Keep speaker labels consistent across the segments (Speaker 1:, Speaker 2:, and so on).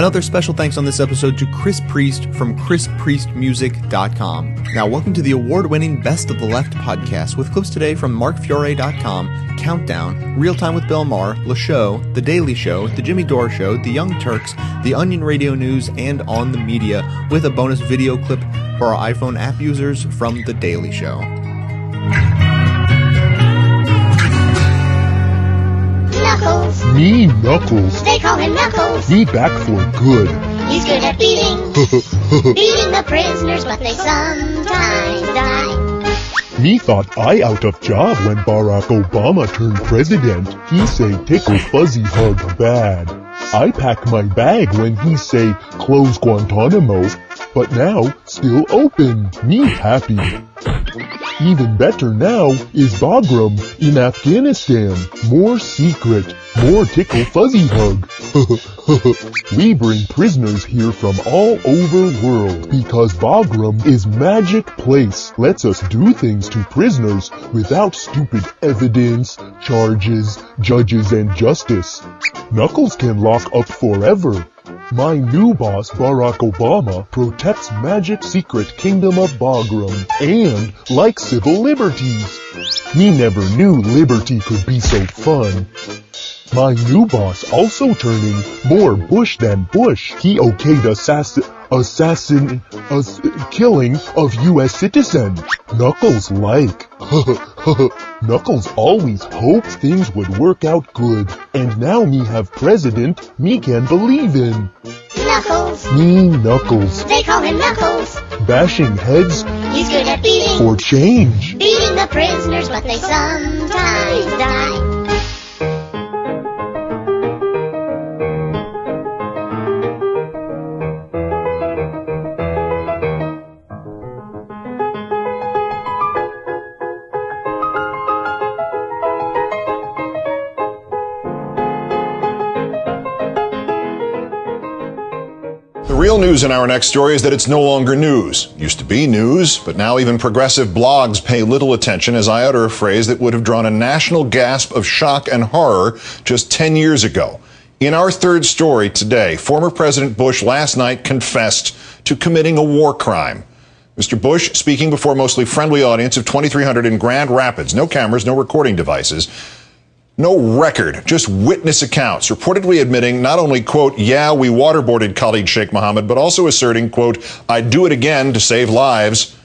Speaker 1: Another special thanks on this episode to Chris Priest from chrispriestmusic.com. Now, welcome to the award winning Best of the Left podcast with clips today from markfiore.com, Countdown, Real Time with Bill Maher, Le Show, The Daily Show, The Jimmy Dore Show, The Young Turks, The Onion Radio News, and On the Media, with a bonus video clip for our iPhone app users from The Daily Show.
Speaker 2: Knuckles.
Speaker 3: Me, Knuckles.
Speaker 2: They call him Knuckles.
Speaker 3: Me back for good.
Speaker 2: He's good at beating, beating the prisoners, but they sometimes die.
Speaker 3: Me thought I out of job when Barack Obama turned president. He say tickle fuzzy hug bad. I pack my bag when he say close Guantanamo, but now still open. Me happy. Even better now is Bagram in Afghanistan. More secret, more tickle fuzzy hug. we bring prisoners here from all over world because Bagram is magic place. Lets us do things to prisoners without stupid evidence, charges, judges, and justice. Knuckles can lock up forever. My new boss, Barack Obama, protects magic secret kingdom of Bagram and likes civil liberties. Me never knew liberty could be so fun. My new boss also turning more Bush than Bush. He okayed assassin, assassin, ass, killing of U.S. citizen. Knuckles like. Knuckles always hoped things would work out good. And now me have president me can believe in.
Speaker 2: Knuckles.
Speaker 3: Me Knuckles.
Speaker 2: They call him Knuckles.
Speaker 3: Bashing heads
Speaker 2: He's good at beating,
Speaker 3: for change.
Speaker 2: beating the prisoners, but they sometimes die.
Speaker 4: Real news in our next story is that it's no longer news. Used to be news, but now even progressive blogs pay little attention as I utter a phrase that would have drawn a national gasp of shock and horror just 10 years ago. In our third story today, former President Bush last night confessed to committing a war crime. Mr. Bush, speaking before a mostly friendly audience of 2,300 in Grand Rapids, no cameras, no recording devices, no record, just witness accounts, reportedly admitting not only, quote, yeah, we waterboarded Khalid Sheikh Mohammed, but also asserting, quote, I'd do it again to save lives.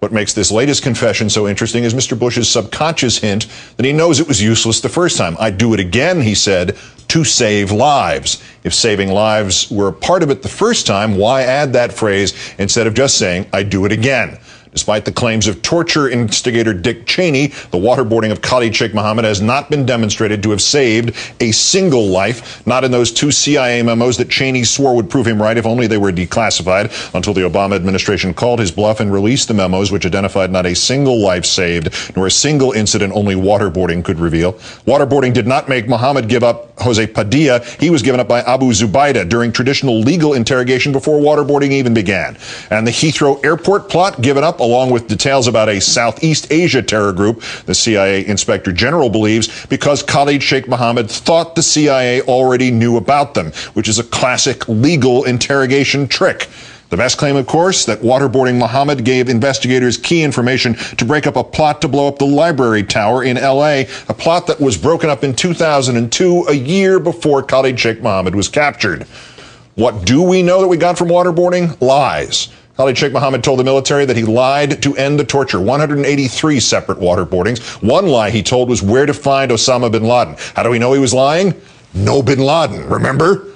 Speaker 4: What makes this latest confession so interesting is Mr. Bush's subconscious hint that he knows it was useless the first time. I'd do it again, he said, to save lives. If saving lives were a part of it the first time, why add that phrase instead of just saying, I'd do it again? Despite the claims of torture instigator Dick Cheney, the waterboarding of Khalid Sheikh Mohammed has not been demonstrated to have saved a single life, not in those two CIA memos that Cheney swore would prove him right if only they were declassified, until the Obama administration called his bluff and released the memos which identified not a single life saved, nor a single incident only waterboarding could reveal. Waterboarding did not make Mohammed give up Jose Padilla. He was given up by Abu Zubaydah during traditional legal interrogation before waterboarding even began. And the Heathrow airport plot given up along with details about a Southeast Asia terror group, the CIA inspector general believes, because Khalid Sheikh Mohammed thought the CIA already knew about them, which is a classic legal interrogation trick. The best claim, of course, that waterboarding Mohammed gave investigators key information to break up a plot to blow up the library tower in LA, a plot that was broken up in 2002, a year before Khalid Sheikh Mohammed was captured. What do we know that we got from waterboarding? Lies. Khalid Sheikh Mohammed told the military that he lied to end the torture. 183 separate waterboardings. One lie he told was where to find Osama bin Laden. How do we know he was lying? No bin Laden, remember?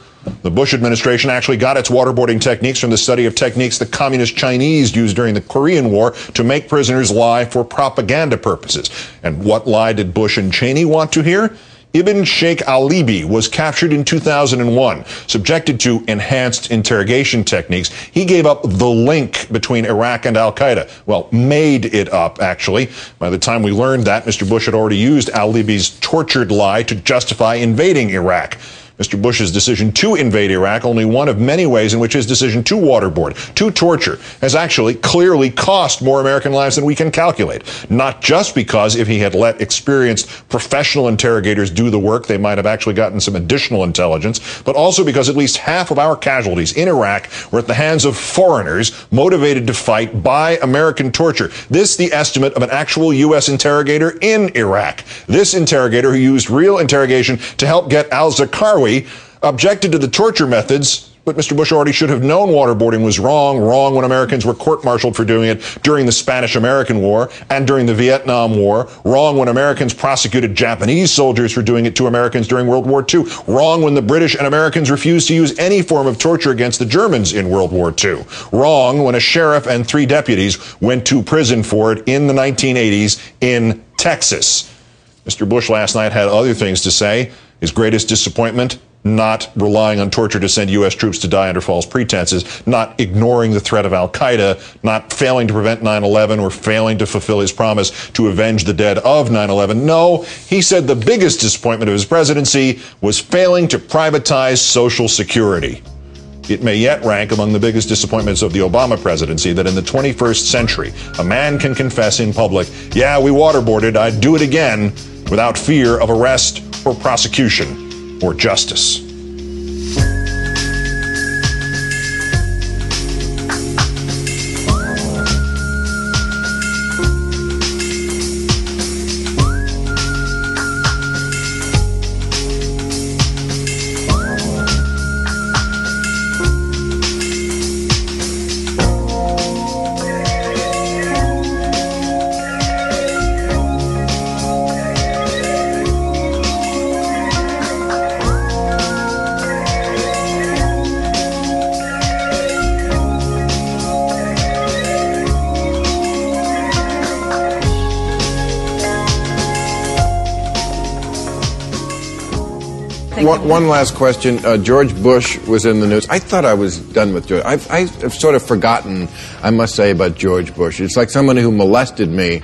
Speaker 4: The Bush administration actually got its waterboarding techniques from the study of techniques the communist Chinese used during the Korean War to make prisoners lie for propaganda purposes. And what lie did Bush and Cheney want to hear? Ibn Sheikh al-Libi was captured in 2001, subjected to enhanced interrogation techniques. He gave up the link between Iraq and al-Qaeda. Well, made it up, actually. By the time we learned that, Mr. Bush had already used al-Libi's tortured lie to justify invading Iraq. Mr. Bush's decision to invade Iraq only one of many ways in which his decision to waterboard, to torture, has actually clearly cost more American lives than we can calculate. Not just because if he had let experienced professional interrogators do the work, they might have actually gotten some additional intelligence, but also because at least half of our casualties in Iraq were at the hands of foreigners motivated to fight by American torture. This the estimate of an actual U.S. interrogator in Iraq. This interrogator who used real interrogation to help get al-Zarqawi objected to the torture methods, but Mr. Bush already should have known waterboarding was wrong, wrong when Americans were court-martialed for doing it during the Spanish-American War and during the Vietnam War, wrong when Americans prosecuted Japanese soldiers for doing it to Americans during World War II, wrong when the British and Americans refused to use any form of torture against the Germans in World War II, wrong when a sheriff and three deputies went to prison for it in the 1980s in Texas. Mr. Bush last night had other things to say. His greatest disappointment, not relying on torture to send U.S. troops to die under false pretenses, not ignoring the threat of Al Qaeda, not failing to prevent 9 11 or failing to fulfill his promise to avenge the dead of 9 11. No, he said the biggest disappointment of his presidency was failing to privatize Social Security. It may yet rank among the biggest disappointments of the Obama presidency that in the 21st century, a man can confess in public, yeah, we waterboarded, I'd do it again, without fear of arrest or prosecution or justice.
Speaker 5: One, one last question. Uh, George Bush was in the news. I thought I was done with George. I've, I've sort of forgotten, I must say, about George Bush. It's like someone who molested me,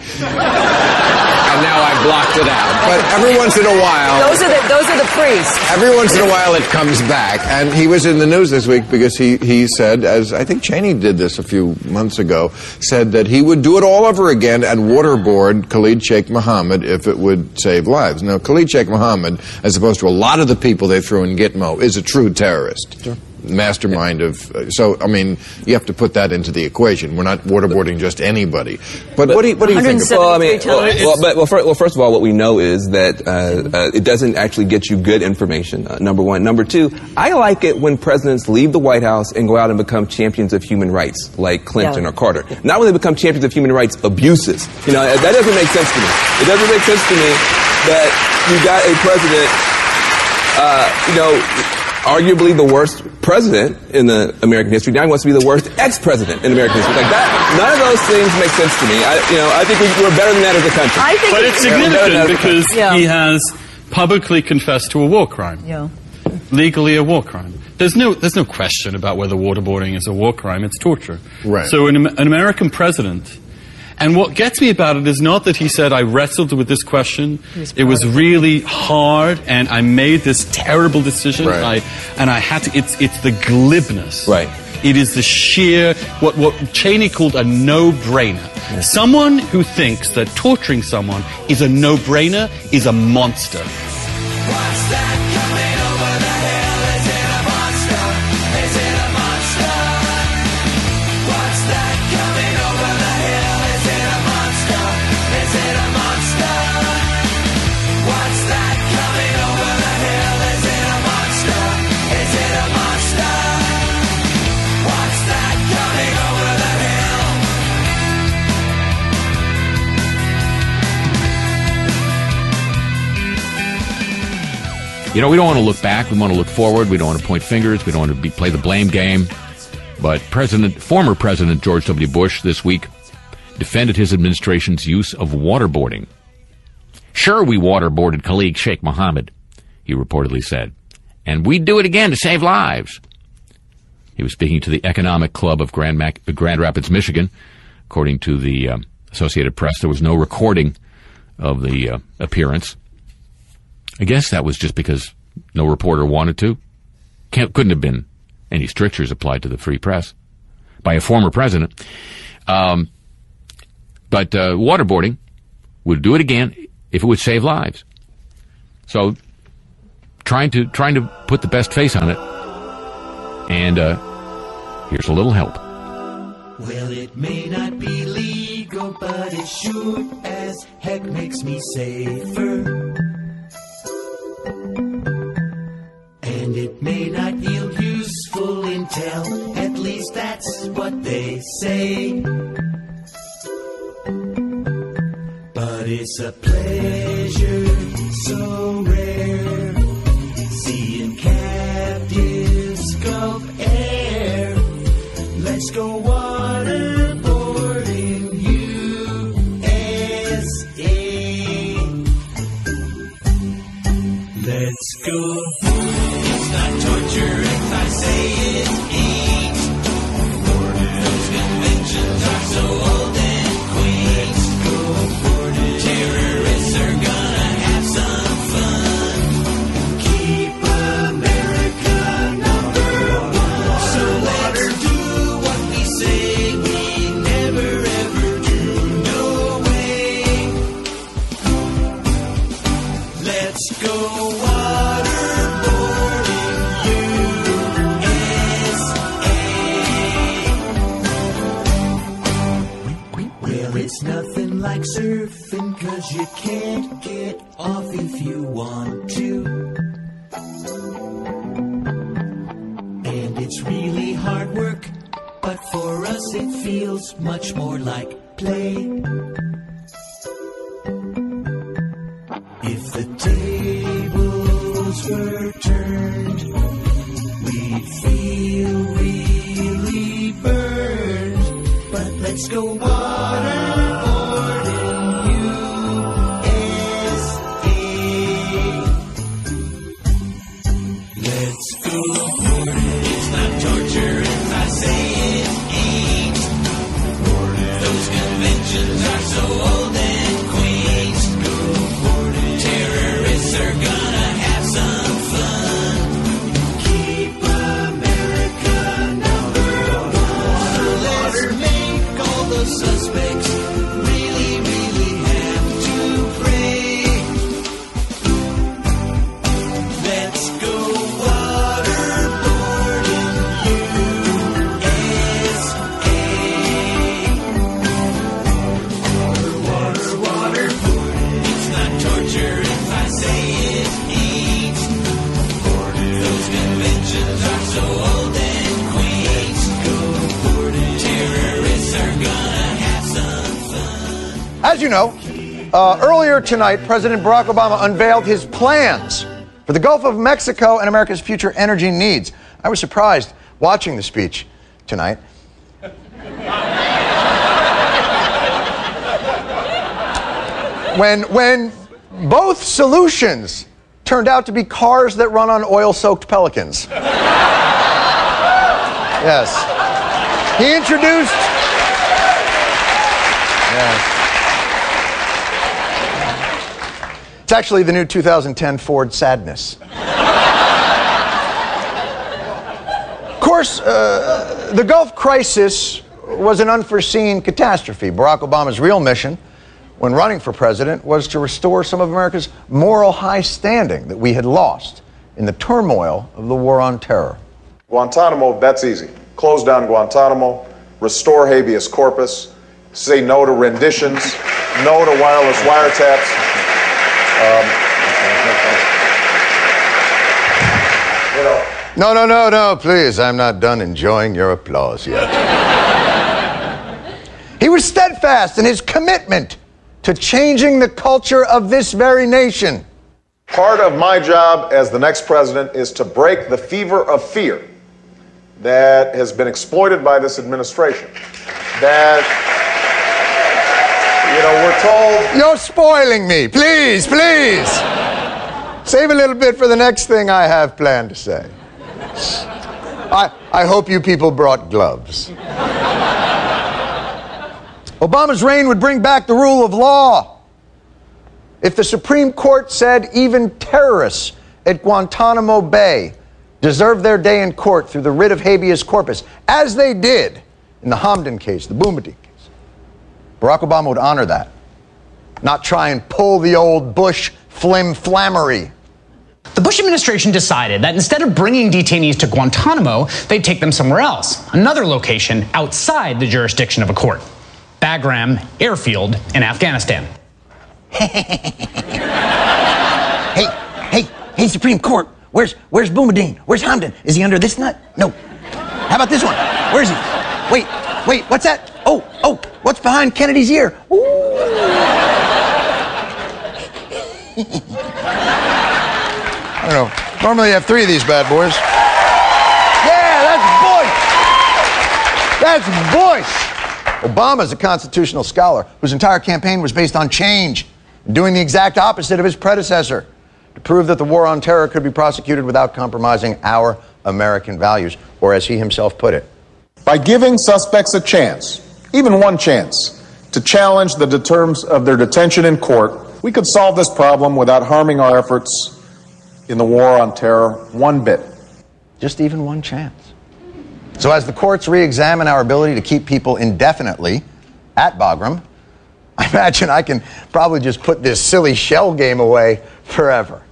Speaker 5: I it out. But every once in a while,
Speaker 6: Those are the those are the priests.
Speaker 5: every once in a while, it comes back. And he was in the news this week because he, he said, as I think Cheney did this a few months ago, said that he would do it all over again and waterboard Khalid Sheikh Mohammed if it would save lives. Now, Khalid Sheikh Mohammed, as opposed to a lot of the people they threw in Gitmo, is a true terrorist. Mastermind of. Uh, so, I mean, you have to put that into the equation. We're not waterboarding just anybody. But, what do you, what do you think? About,
Speaker 6: Well,
Speaker 7: Well, I mean, well, well, but, well, first, well, first of all, what we know is that uh, uh, it doesn't actually get you good information. Uh, number one. Number two, I like it when presidents leave the White House and go out and become champions of human rights, like Clinton
Speaker 6: Yeah.
Speaker 7: or Carter. Not when they become champions of human rights abuses. You know, that doesn't make sense to me. It doesn't make sense to me that you got a president, uh, you know. Arguably the worst president in the American history. Now he wants to be the worst ex-president in American history. Like that, none of those things make sense to me. I, you know, I think we, we're better than that as a country.
Speaker 6: I think
Speaker 8: But it's significant because
Speaker 6: Yeah.
Speaker 8: he has publicly confessed to a war crime.
Speaker 6: Yeah.
Speaker 8: Legally a war crime. There's no, there's no question about whether waterboarding is a war crime. It's torture.
Speaker 5: Right.
Speaker 8: So an, an American president, and what gets me about it is not that he said, I wrestled with this question.
Speaker 6: was
Speaker 8: It was
Speaker 6: proud of it.
Speaker 8: really hard and I made this terrible decision.
Speaker 5: Right.
Speaker 8: I, and I had to, it's, it's the glibness.
Speaker 7: Right.
Speaker 8: It is the sheer, what, what Cheney called a no-brainer. Someone who thinks that torturing someone is a no-brainer is a monster.
Speaker 9: You know, we don't want to look back. We want to look forward. We don't want to point fingers. We don't want to be, play the blame game. But President, former President George W. Bush this week defended his administration's use of waterboarding. Sure, we waterboarded Khalid Sheikh Mohammed, he reportedly said, and we'd do it again to save lives. He was speaking to the Economic Club of Grand, Mac- Grand Rapids, Michigan. According to the uh, Associated Press, there was no recording of the uh, appearance. I guess that was just because No reporter wanted to. Can't, couldn't have been any strictures applied to the free press by a former president. Um, but uh, waterboarding would do it again if it would save lives. So, trying to trying to put the best face on it, and uh, here's a little help.
Speaker 10: Well, it may not be legal, but it sure as heck makes me safer. And it may not yield useful intel, at least that's what they say. But it's a pleasure so rare, seeing captives gulp air. Let's go waterboarding USA. Let's go. Say you can't get off if you want to. And it's really hard work, but for us it feels much more like play. If the tables were turned, we'd feel really burned. But let's go waterboarding
Speaker 11: know, uh, earlier tonight, President Barack Obama unveiled his plans for the Gulf of Mexico and America's future energy needs. I was surprised watching the speech tonight. when, when both solutions turned out to be cars that run on oil soaked pelicans. yes. He introduced. Yes. It's actually the new 2010 Ford Sadness. of course, uh, the Gulf crisis was an unforeseen catastrophe. Barack Obama's real mission when running for president was to restore some of America's moral high standing that we had lost in the turmoil of the war on terror.
Speaker 12: Guantanamo, that's easy. Close down Guantanamo, restore habeas corpus, say no to renditions, no to wireless wiretaps. Um,
Speaker 11: No, no, no, no, please. I'm not done enjoying your applause yet. he was steadfast in his commitment to changing the culture of this very nation.
Speaker 12: part of my job as the next president is to break the fever of fear that has been exploited by this administration. That, you know, we're told
Speaker 11: You're spoiling me. Please, please. Save a little bit for the next thing I have planned to say. I, I hope you people brought gloves. Obama's reign would bring back the rule of law. If the Supreme Court said even terrorists at Guantanamo Bay deserve their day in court through the writ of habeas corpus, as they did in the Hamdan case, the Boumediene Barack Obama would honor that, not try and pull the old Bush flim flammery.
Speaker 13: The Bush administration decided that instead of bringing detainees to Guantanamo, they'd take them somewhere else, another location outside the jurisdiction of a court Bagram Airfield in Afghanistan.
Speaker 14: Hey, hey, hey, Supreme Court. Where's Where's Boumediene? Where's Hamdan? Is he under this nut? No. How about this one? Where is he? Wait, wait, what's that? Oh, oh, what's behind Kennedy's ear?
Speaker 11: I don't know. Normally you have three of these bad boys. Yeah, that's Bush. That's Bush. Obama's a constitutional scholar whose entire campaign was based on change, doing the exact opposite of his predecessor to prove that the war on terror could be prosecuted without compromising our American values, or as he himself put it,
Speaker 12: By giving suspects a chance, even one chance, to challenge the terms of their detention in court, we could solve this problem without harming our efforts in the war on terror one bit.
Speaker 11: just even one chance. So, as the courts re examine our ability to keep people indefinitely at Bagram, I imagine I can probably just put this silly shell game away forever.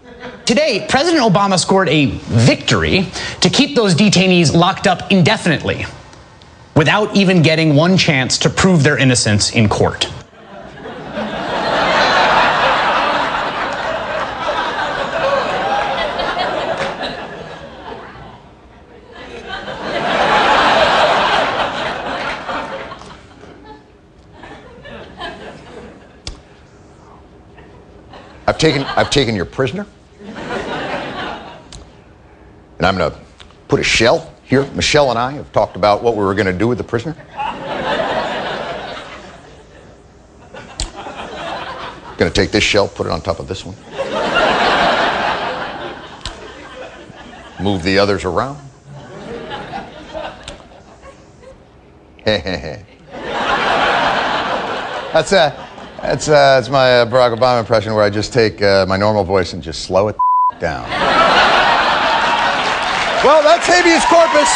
Speaker 13: Today, President Obama scored a victory to keep those detainees locked up indefinitely without even getting one chance to prove their innocence in court.
Speaker 11: I've taken, I've taken your prisoner, and I'm going to put a shell here. Michelle and I have talked about what we were going to do with the prisoner. Going to take this shell, put it on top of this one. Move the others around. that's uh, that's uh, that's my Barack Obama impression where I just take uh, my normal voice and just slow it down. Well, that's habeas corpus.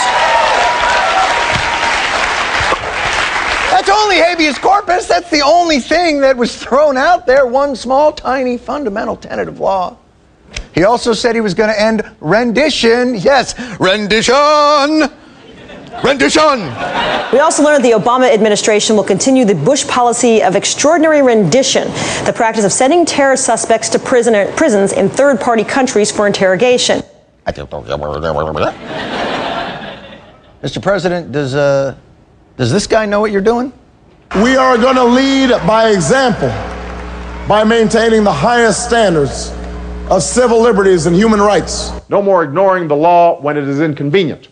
Speaker 11: That's only habeas corpus. That's the only thing that was thrown out there. One small, tiny, fundamental tenet of law. He also said he was going to end rendition. Yes, rendition. Rendition.
Speaker 15: We also learned the Obama administration will continue the Bush policy of extraordinary rendition, the practice of sending terror suspects to prisoner, prisons in third party countries for interrogation.
Speaker 11: Mr. President, does uh, does this guy know what you're doing?
Speaker 16: We are going to lead by example by maintaining the highest standards of civil liberties and human rights.
Speaker 12: No more ignoring the law when it is inconvenient.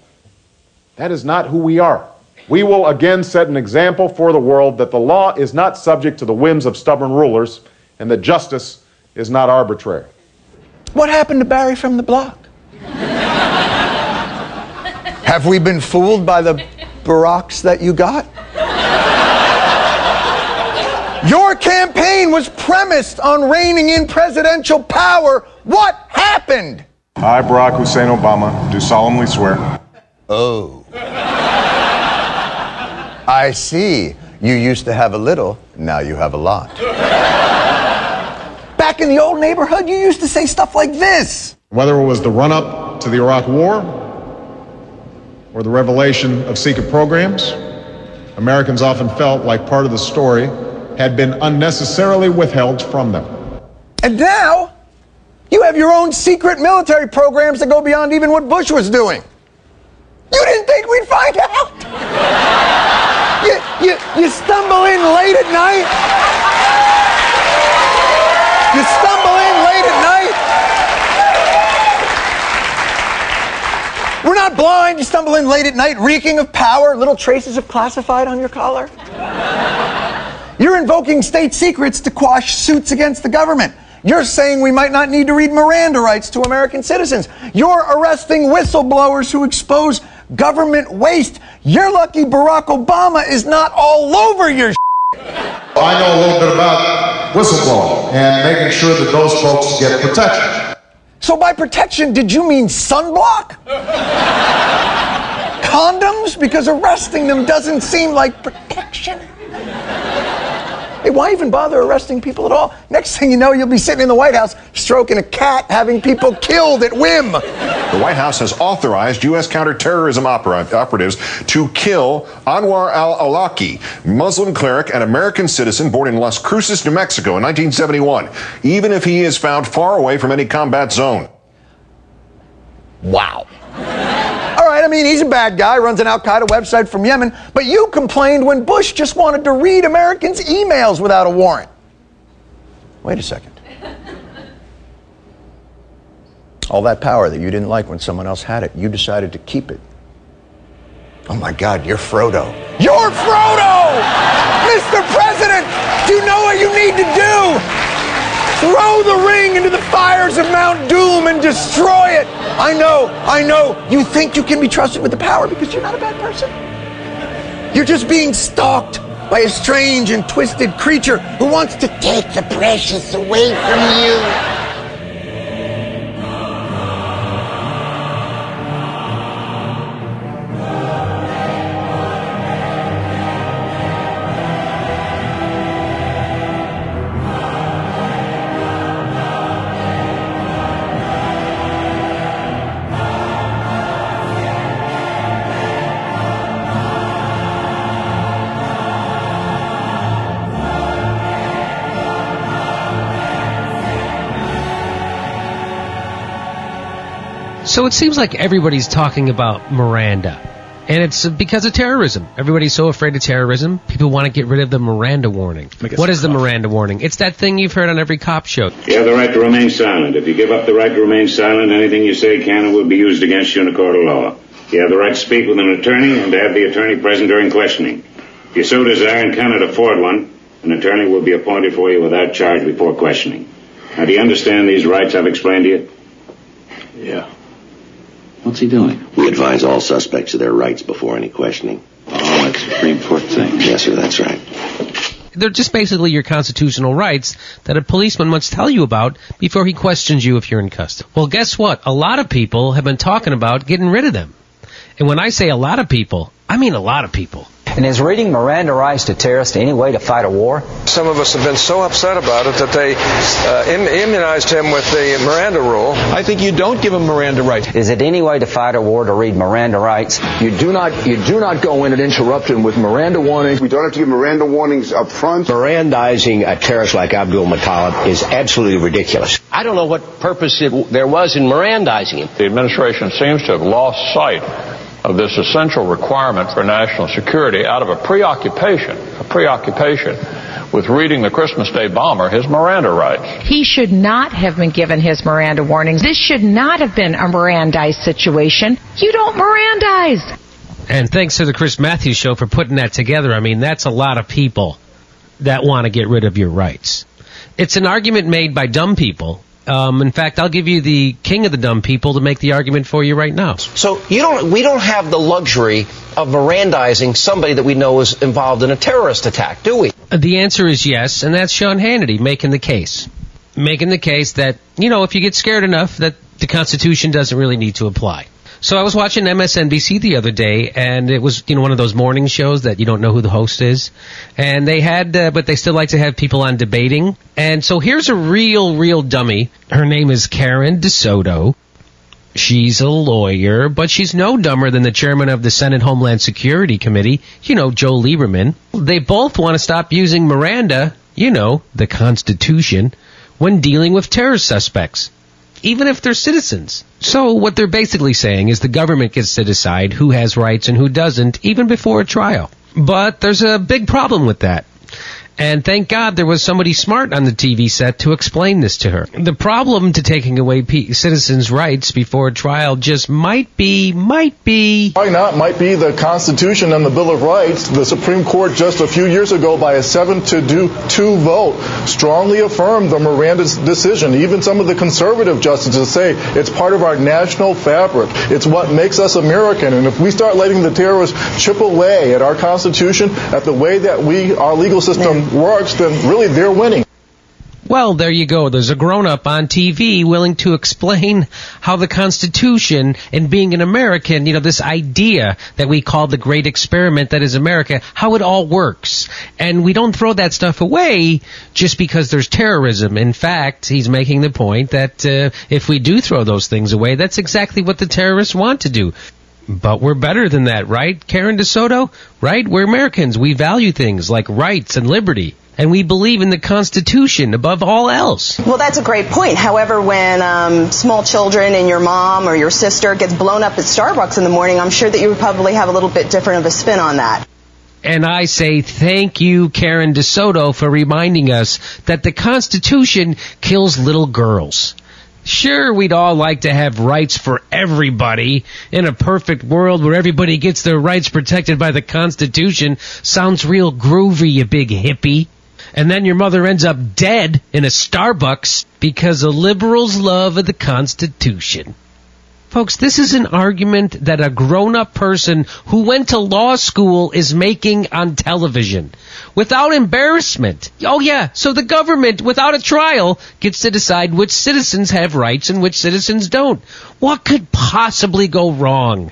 Speaker 12: That is not who we are. We will again set an example for the world that the law is not subject to the whims of stubborn rulers and that justice is not arbitrary.
Speaker 11: What happened to Barry from the block? Have we been fooled by the Baracks that you got? Your campaign was premised on reining in presidential power. What happened?
Speaker 12: I, Barack Hussein Obama, do solemnly swear.
Speaker 11: Oh. I see. You used to have a little, now you have a lot. Back in the old neighborhood, you used to say stuff like this.
Speaker 12: Whether it was the run up to the Iraq War or the revelation of secret programs, Americans often felt like part of the story had been unnecessarily withheld from them.
Speaker 11: And now, you have your own secret military programs that go beyond even what Bush was doing. You didn't think we'd find out? You, you, you stumble in late at night. You stumble in late at night. We're not blind. You stumble in late at night, reeking of power, little traces of classified on your collar. You're invoking state secrets to quash suits against the government. You're saying we might not need to read Miranda rights to American citizens. You're arresting whistleblowers who expose government waste. You're lucky Barack Obama is not all over your
Speaker 12: I know a little bit about whistleblowing and making sure that those folks get protection.
Speaker 11: So by protection, did you mean sunblock? Condoms? Because arresting them doesn't seem like protection. Hey, why even bother arresting people at all? Next thing you know, you'll be sitting in the White House stroking a cat, having people killed at whim.
Speaker 4: The White House has authorized U.S. counterterrorism opera- operatives to kill Anwar al Awlaki, Muslim cleric and American citizen born in Las Cruces, New Mexico in 1971, even if he is found far away from any combat zone.
Speaker 11: Wow. I mean, he's a bad guy, runs an Al Qaeda website from Yemen, but you complained when Bush just wanted to read Americans' emails without a warrant. Wait a second. All that power that you didn't like when someone else had it, you decided to keep it. Oh my God, you're Frodo. You're Frodo! Mr. President, do you know what you need to do? Throw the ring into the fires of Mount Doom and destroy it. I know, I know. You think you can be trusted with the power because you're not a bad person. You're just being stalked by a strange and twisted creature who wants to take the precious away from you.
Speaker 17: So it seems like everybody's talking about Miranda. And it's because of terrorism. Everybody's so afraid of terrorism, people want to get rid of the Miranda warning. What is the Miranda warning? It's that thing you've heard on every cop show.
Speaker 18: You have the right to remain silent. If you give up the right to remain silent, anything you say can and will be used against you in a court of law. You have the right to speak with an attorney and to have the attorney present during questioning. If you so desire and cannot afford one, an attorney will be appointed for you without charge before questioning. Now, do you understand these rights I've explained to you?
Speaker 19: Yeah.
Speaker 18: What's he doing?
Speaker 19: We advise all suspects of their rights before any questioning.
Speaker 18: Oh, that's a Supreme Court thing.
Speaker 19: Yes, sir, that's right.
Speaker 17: They're just basically your constitutional rights that a policeman must tell you about before he questions you if you're in custody. Well, guess what? A lot of people have been talking about getting rid of them. And when I say a lot of people, I mean a lot of people.
Speaker 20: And is reading Miranda rights to terrorists any way to fight a war?
Speaker 21: Some of us have been so upset about it that they uh, Im- immunized him with the Miranda rule.
Speaker 20: I think you don't give him Miranda rights. Is it any way to fight a war to read Miranda rights?
Speaker 22: You do not you do not go in and interrupt him with Miranda warnings. We don't have to give Miranda warnings up front.
Speaker 23: Mirandizing a terrorist like Abdulmutallab is absolutely ridiculous. I don't know what purpose it, there was in Mirandizing him.
Speaker 24: The administration seems to have lost sight of this essential requirement for national security out of a preoccupation, a preoccupation with reading the Christmas Day bomber his Miranda rights.
Speaker 25: He should not have been given his Miranda warnings. This should not have been a Mirandized situation. You don't Mirandize.
Speaker 17: And thanks to the Chris Matthews Show for putting that together. I mean, that's a lot of people that want to get rid of your rights. It's an argument made by dumb people. Um, in fact, I'll give you the king of the dumb people to make the argument for you right now.
Speaker 23: So you don't we don't have the luxury of Mirandizing somebody that we know is involved in a terrorist attack, do we?
Speaker 17: The answer is yes, and that's Sean Hannity making the case. Making the case that, you know, if you get scared enough, that the Constitution doesn't really need to apply. So I was watching MSNBC the other day, and it was, you know, one of those morning shows that you don't know who the host is. And they had, uh, but they still like to have people on debating. And so here's a real, real dummy. Her name is Karen DeSoto. She's a lawyer, but she's no dumber than the chairman of the Senate Homeland Security Committee, you know, Joe Lieberman. They both want to stop using Miranda, you know, the Constitution, when dealing with terror suspects, even if they're citizens. So what they're basically saying is the government gets to decide who has rights and who doesn't, even before a trial. But there's a big problem with that. And thank God there was somebody smart on the TV set to explain this to her. The problem to taking away pe- citizens' rights before trial just might be, might be.
Speaker 26: Why not? Might be the Constitution and the Bill of Rights. The Supreme Court just a few years ago, by a 7 to 2 vote, strongly affirmed the Miranda decision. Even some of the conservative justices say it's part of our national fabric. It's what makes us American. And if we start letting the terrorists chip away at our Constitution, at the way that we, our legal system works, then really they're winning.
Speaker 17: Well, there you go. There's a grown up on TV willing to explain how the Constitution and being an American, you know, this idea that we call the great experiment that is America, how it all works. And we don't throw that stuff away just because there's terrorism. In fact, he's making the point that uh, if we do throw those things away, that's exactly what the terrorists want to do. But we're better than that, right, Karen DeSoto? Right? We're Americans. We value things like rights and liberty. And we believe in the Constitution above all else.
Speaker 6: Well, that's a great point. However, when um, small children and your mom or your sister gets blown up at Starbucks in the morning, I'm sure that you would probably have a little bit different of a spin on that.
Speaker 17: And I say thank you, Karen DeSoto, for reminding us that the Constitution kills little girls. Sure, we'd all like to have rights for everybody. In a perfect world where everybody gets their rights protected by the Constitution, sounds real groovy, you big hippie. And then your mother ends up dead in a Starbucks because of liberals' love of the Constitution. Folks, this is an argument that a grown up person who went to law school is making on television without embarrassment. Oh, yeah, so the government, without a trial, gets to decide which citizens have rights and which citizens don't. What could possibly go wrong?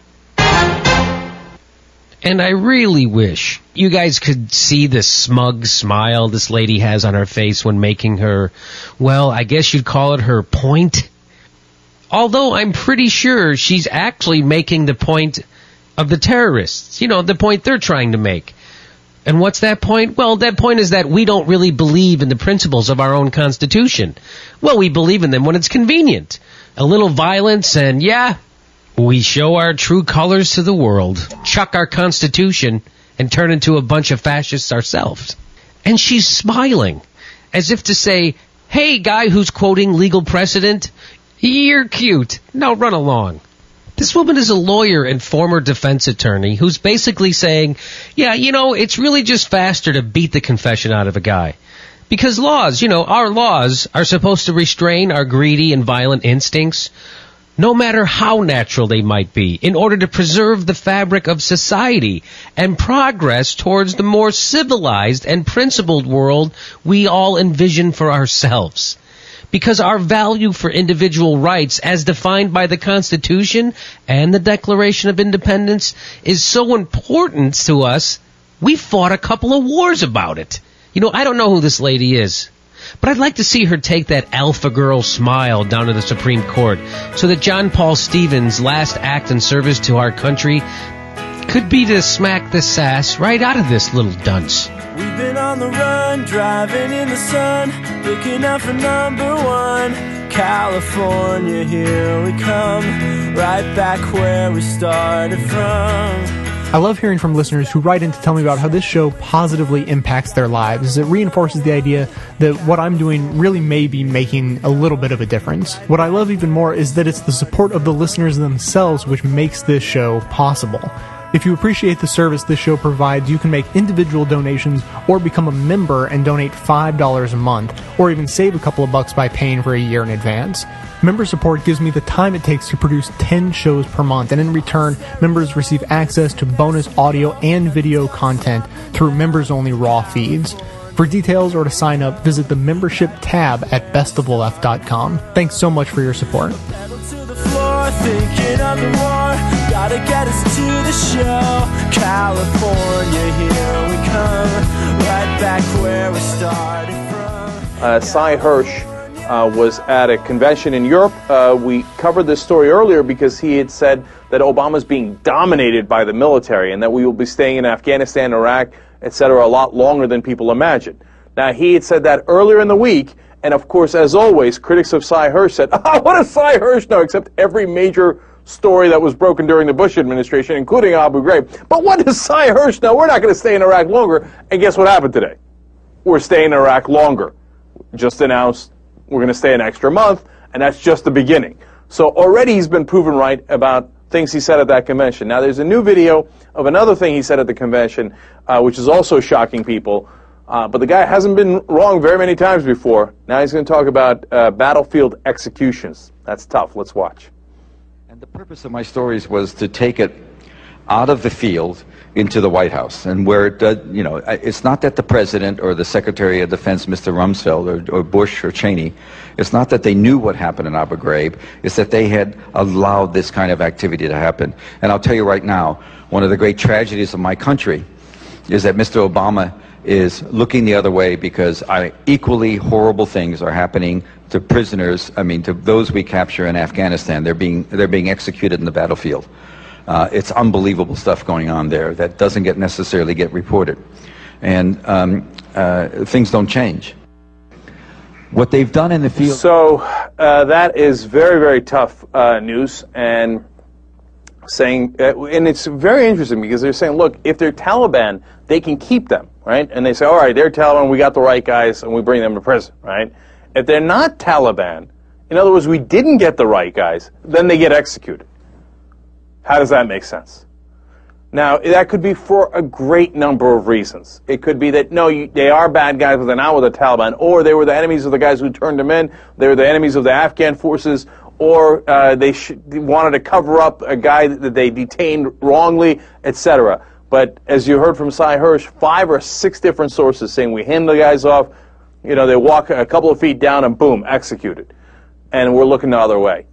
Speaker 17: And I really wish you guys could see the smug smile this lady has on her face when making her, well, I guess you'd call it her point. Although I'm pretty sure she's actually making the point of the terrorists. You know, the point they're trying to make. And what's that point? Well, that point is that we don't really believe in the principles of our own Constitution. Well, we believe in them when it's convenient. A little violence and, yeah, we show our true colors to the world, chuck our Constitution, and turn into a bunch of fascists ourselves. And she's smiling, as if to say, hey, guy who's quoting legal precedent, you're cute. Now run along. This woman is a lawyer and former defense attorney who's basically saying, yeah, you know, it's really just faster to beat the confession out of a guy. Because laws, you know, our laws are supposed to restrain our greedy and violent instincts, no matter how natural they might be, in order to preserve the fabric of society and progress towards the more civilized and principled world we all envision for ourselves because our value for individual rights as defined by the Constitution and the Declaration of Independence is so important to us, we fought a couple of wars about it. You know, I don't know who this lady is, but I'd like to see her take that alpha girl smile down to the Supreme Court so that John Paul Stevens' last act in service to our country could be to smack the sass right out of this little dunce.
Speaker 27: We've been on the run, driving in the sun, looking out for number one. California, here we come, right back where we started from.
Speaker 28: I love hearing from listeners who write in to tell me about how this show positively impacts their lives. It reinforces the idea that what I'm doing really may be making a little bit of a difference. What I love even more is that it's the support of the listeners themselves which makes this show possible. If you appreciate the service this show provides, you can make individual donations or become a member and donate $5 a month, or even save a couple of bucks by paying for a year in advance. Member support gives me the time it takes to produce 10 shows per month, and in return, members receive access to bonus audio and video content through members only raw feeds. For details or to sign up, visit the membership tab at bestoftheleft.com. Thanks so much for your support.
Speaker 27: The show. California, here we come, right back where we started from.
Speaker 29: uh, Sy Hersh uh, was at a convention in Europe. Uh, we covered this story earlier because he had said that Obama's being dominated by the military and that we will be staying in Afghanistan, Iraq, etc., a lot longer than people imagine. Now, he had said that earlier in the week, and of course, as always, critics of Sy Hersh said, ah, what does Sy Hersh know? Except every major story that was broken during the Bush administration, including Abu Ghraib. But what does Sy Hersh know? We're not going to stay in Iraq longer. And guess what happened today? We're staying in Iraq longer. Just announced we're going to stay an extra month, and that's just the beginning. So already he's been proven right about things he said at that convention. Now there's a new video of another thing he said at the convention, uh, which is also shocking people. Uh, but the guy hasn't been wrong very many times before. Now he's going to talk about uh, battlefield executions. That's tough. Let's watch.
Speaker 30: The purpose of my stories was to take it out of the field into the White House, and where it does, you know, it's not that the president or the Secretary of Defense, Mr. Rumsfeld, or, or Bush or Cheney, it's not that they knew what happened in Abu Ghraib, it's that they had allowed this kind of activity to happen. And I'll tell you right now, one of the great tragedies of my country is that Mr. Obama is looking the other way because I, equally horrible things are happening to prisoners. I mean, to those we capture in Afghanistan. They're being they're being executed in the battlefield. Uh, it's unbelievable stuff going on there that doesn't get necessarily get reported, and um, uh, things don't change. What they've done in the field.
Speaker 29: So uh, that is very, very tough uh, news, and saying, uh, and it's very interesting because they're saying, look, if they're Taliban, they can keep them, right? And they say, all right, they're Taliban, we got the right guys, and we bring them to prison, right? If they're not Taliban, in other words, we didn't get the right guys, then they get executed. How does that make sense? Now, that could be for a great number of reasons. It could be that, no, you, they are bad guys, but they're not with the Taliban, or they were the enemies of the guys who turned them in, they were the enemies of the Afghan forces, or uh, they sh- wanted to cover up a guy that they detained wrongly, etc. But as you heard from Sy Hersh, five or six different sources saying we hand the guys off, you know, they walk a couple of feet down and boom, executed. And we're looking the other way.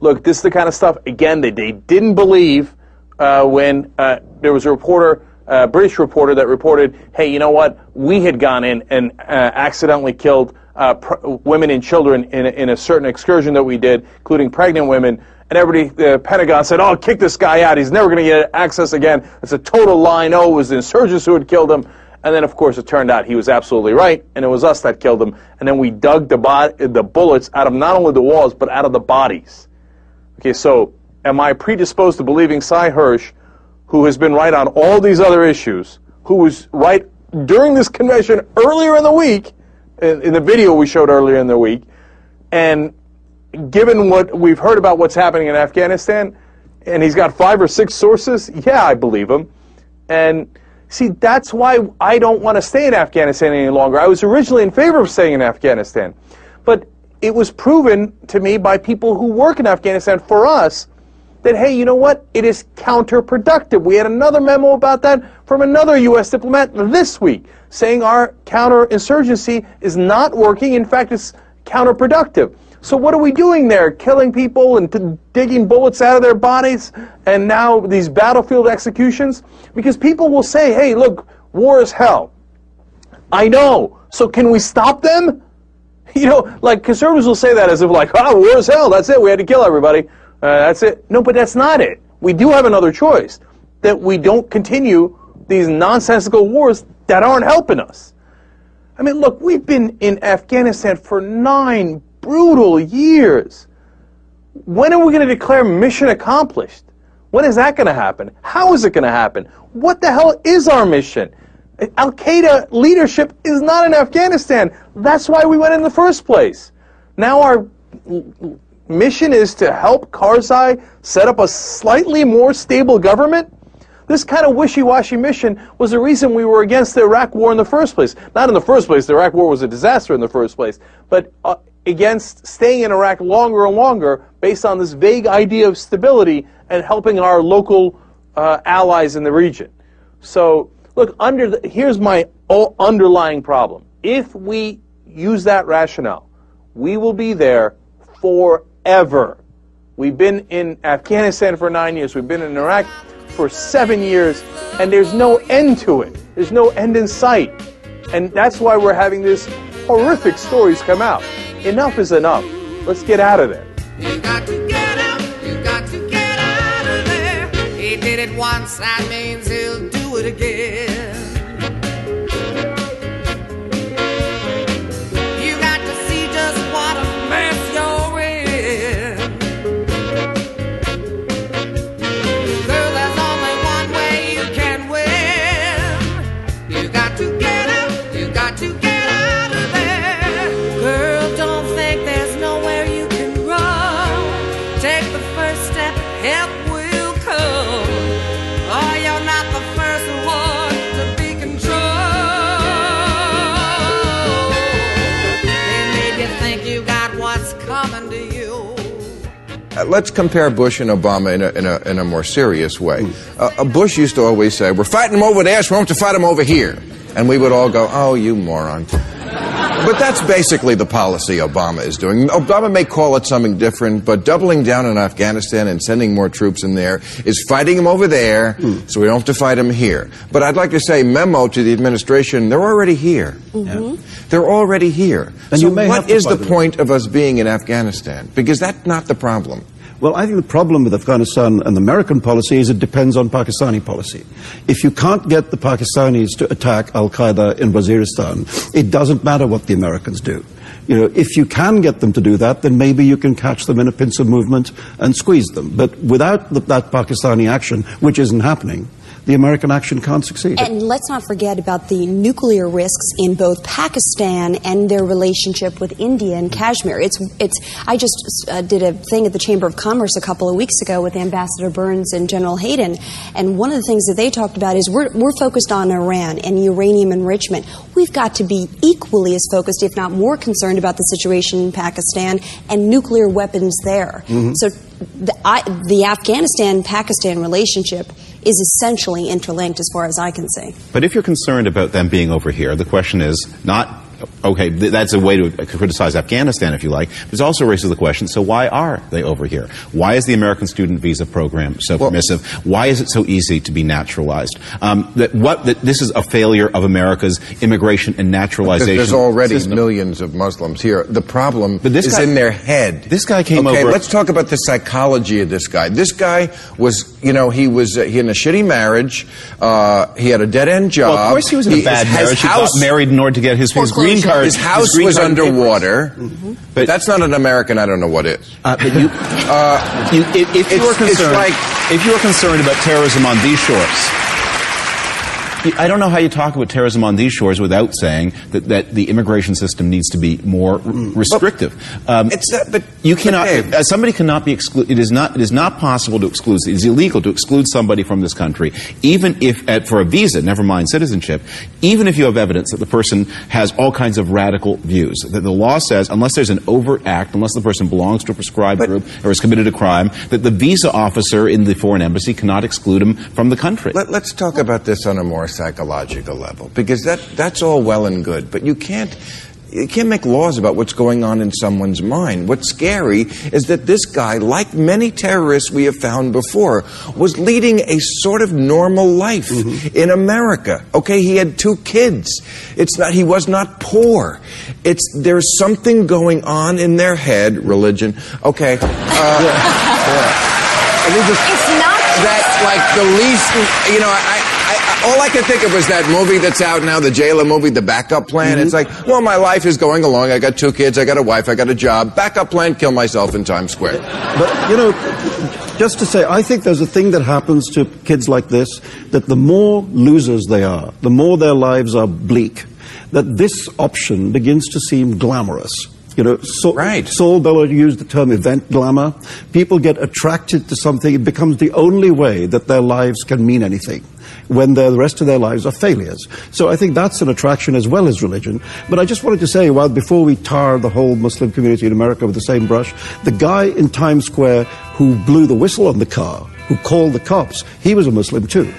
Speaker 29: Look, this is the kind of stuff, again, that they didn't believe uh, when uh, there was a reporter, a British reporter, that reported, hey, you know what? We had gone in and uh, accidentally killed uh, pr- women and children in in a certain excursion that we did, including pregnant women. And everybody, the Pentagon said, oh, kick this guy out. He's never going to get access again. It's a total lie. No, it was the insurgents who had killed him. And then, of course, it turned out he was absolutely right, and it was us that killed him. And then we dug the, bo- the bullets out of not only the walls, but out of the bodies. Okay, so am I predisposed to believing Sy Hersh, who has been right on all these other issues, who was right during this convention earlier in the week, in, in the video we showed earlier in the week, and given what we've heard about what's happening in Afghanistan, and he's got five or six sources, yeah, I believe him. And see, that's why I don't want to stay in Afghanistan any longer. I was originally in favor of staying in Afghanistan, but it was proven to me by people who work in Afghanistan for us that, hey, you know what? It is counterproductive. We had another memo about that from another U.S. diplomat this week saying our counterinsurgency is not working. In fact, it's counterproductive. So what are we doing there? Killing people and t- digging bullets out of their bodies and now these battlefield executions? Because people will say, hey, look, war is hell. I know. So can we stop them? You know, like conservatives will say that as if like, oh, war is hell. That's it. We had to kill everybody. Uh, that's it. No, but that's not it. We do have another choice. That we don't continue these nonsensical wars that aren't helping us. I mean, look, we've been in Afghanistan for nine brutal years. When are we going to declare mission accomplished? When is that going to happen? How is it going to happen? What the hell is our mission? Al Qaeda leadership is not in Afghanistan. That's why we went in the first place. Now our mission is to help Karzai set up a slightly more stable government. This kind of wishy-washy mission was the reason we were against the Iraq War in the first place. Not in the first place, the Iraq War was a disaster in the first place, but uh, against staying in Iraq longer and longer based on this vague idea of stability and helping our local uh, allies in the region. So, look, under the, here's my underlying problem. If we use that rationale, we will be there forever. We've been in Afghanistan for nine years. We've been in Iraq for seven years, and there's no end to it. There's no end in sight. And that's why we're having these horrific stories come out. Enough is enough. Let's get out of there.
Speaker 31: He did it once, that means
Speaker 5: let's compare Bush and Obama in a, in a, in a more serious way. Uh, uh, Bush used to always say, We're fighting them over there, so we don't have to fight them over here. And we would all go, Oh, you moron. But that's basically the policy Obama is doing. Obama may call it something different, but doubling down on Afghanistan and sending more troops in there is fighting them over there, so we don't have to fight them here. But I'd like to say, memo to the administration, they're already here. They're already here.
Speaker 32: And
Speaker 5: so
Speaker 32: you may
Speaker 5: what
Speaker 32: have to
Speaker 5: is the
Speaker 32: them.
Speaker 5: point of us being in Afghanistan? Because that's not the problem.
Speaker 32: Well, I think the problem with Afghanistan and American policy is it depends on Pakistani policy. If you can't get the Pakistanis to attack Al Qaeda in Waziristan, it doesn't matter what the Americans do. You know, if you can get them to do that, then maybe you can catch them in a pincer movement and squeeze them. But without the, that Pakistani action, which isn't happening, the American action can't succeed.
Speaker 6: And let's not forget about the nuclear risks in both Pakistan and their relationship with India and Kashmir. It's, it's. I just uh, did a thing at the Chamber of Commerce a couple of weeks ago with Ambassador Burns and General Hayden, and one of the things that they talked about is we're, we're focused on Iran and uranium enrichment. We've got to be equally as focused, if not more concerned, about the situation in Pakistan and nuclear weapons there.
Speaker 32: Mhm.
Speaker 6: So the, I, the Afghanistan-Pakistan relationship is essentially interlinked, as far as I can see.
Speaker 33: But if you're concerned about them being over here, the question is not, okay, th- that's a way to criticize Afghanistan if you like, but it also raises the question, so why are they over here? Why is the American student visa program so permissive? Why is it so easy to be naturalized? Um, that what, that this is a failure of America's immigration and naturalization
Speaker 5: There's already
Speaker 33: system.
Speaker 5: millions of Muslims here. The problem but
Speaker 33: this
Speaker 5: is
Speaker 33: guy-
Speaker 5: in their head.
Speaker 33: This guy came
Speaker 5: okay,
Speaker 33: over- Okay,
Speaker 5: let's talk about the psychology of this guy. This guy was, you know, he was uh, he had a shitty marriage. Uh, he had a dead end job.
Speaker 33: Well, of course he was in a bad
Speaker 5: his
Speaker 33: marriage. He got married in order to get his, his green card.
Speaker 5: His house
Speaker 33: green
Speaker 5: was underwater. But that's not an American. I don't know what is.
Speaker 33: Uh, but you,
Speaker 5: uh,
Speaker 33: you, if, if you
Speaker 5: it's-
Speaker 33: were concerned,
Speaker 5: like
Speaker 33: if you were concerned about terrorism on these shores, I don't know how you talk about terrorism on these shores without saying that, that the immigration system needs to be more r- restrictive. Um,
Speaker 5: it's that, but
Speaker 33: you cannot. Uh, somebody cannot be excluded. It is not. It is not possible to exclude. It is illegal to exclude somebody from this country, even if uh, for a visa. Never mind citizenship. Even if you have evidence that the person has all kinds of radical views. That the law says, unless there's an overt act, unless the person belongs to a prescribed group or has committed a crime, that the visa officer in the foreign embassy cannot exclude him from the country.
Speaker 5: Let, us talk about this on a more psychological level because that that's all well and good, but you can't. You can't make laws about what's going on in someone's mind. What's scary is that this guy, like many terrorists we have found before, was leading a sort of normal life in America. Okay, he had two kids. It's not he was not poor. It's there's something going on in their head, religion. Okay. Uh,
Speaker 6: It's not
Speaker 5: that like the least you know I, I, I all I could think of was that movie that's out now the J.Lo movie the backup plan. It's mm-hmm. like well my life is going along. I got two kids. I got a wife. I got a job. Backup plan kill myself in Times Square.
Speaker 32: But, you know, just to say, I think there's a thing that happens to kids like this that the more losers they are, the more their lives are bleak, that this option begins to seem glamorous. You know, so, right. Saul Bellow used the term event glamour. People get attracted to something, it becomes the only way that their lives can mean anything when the rest of their lives are failures. So I think that's an attraction as well as religion. But I just wanted to say, well, before we tar the whole Muslim community in America with the same brush, the guy in Times Square who blew the whistle on the car, who called the cops, he was a Muslim too.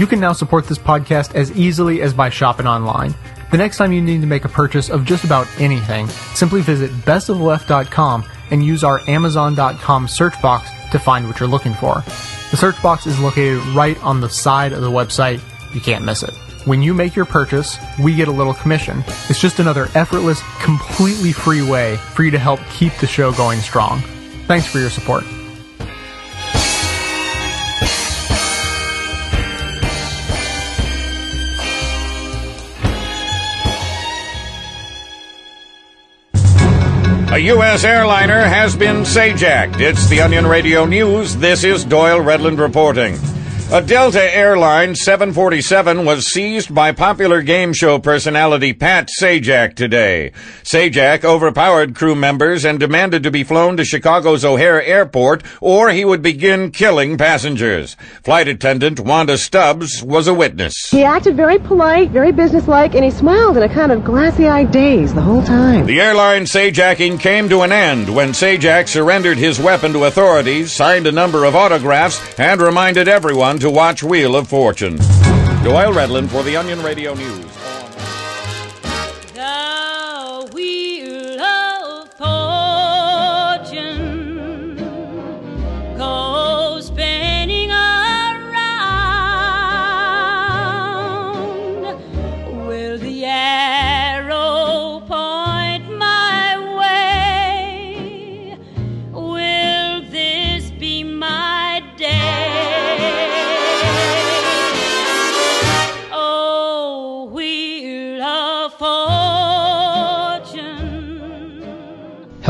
Speaker 28: You can now support this podcast as easily as by shopping online. The next time you need to make a purchase of just about anything, simply visit bestoftheleft.com and use our amazon.com search box to find what you're looking for. The search box is located right on the side of the website. You can't miss it. When you make your purchase, we get a little commission. It's just another effortless, completely free way for you to help keep the show going strong. Thanks for your support.
Speaker 34: U.S. airliner has been Sajacked. It's the Onion Radio News. This is Doyle Redland reporting.
Speaker 35: A Delta Airlines 747 was seized by popular game show personality Pat Sajak today. Sajak overpowered crew members and demanded to be flown to Chicago's O'Hare Airport or he would begin killing passengers. Flight attendant Wanda Stubbs was a witness.
Speaker 36: He acted very polite, very businesslike, and he smiled in a kind of glassy-eyed daze the whole time.
Speaker 35: The airline Sajacking came to an end when Sajak surrendered his weapon to authorities, signed a number of autographs, and reminded everyone to watch Wheel of Fortune. Doyle Redland for the Onion Radio News.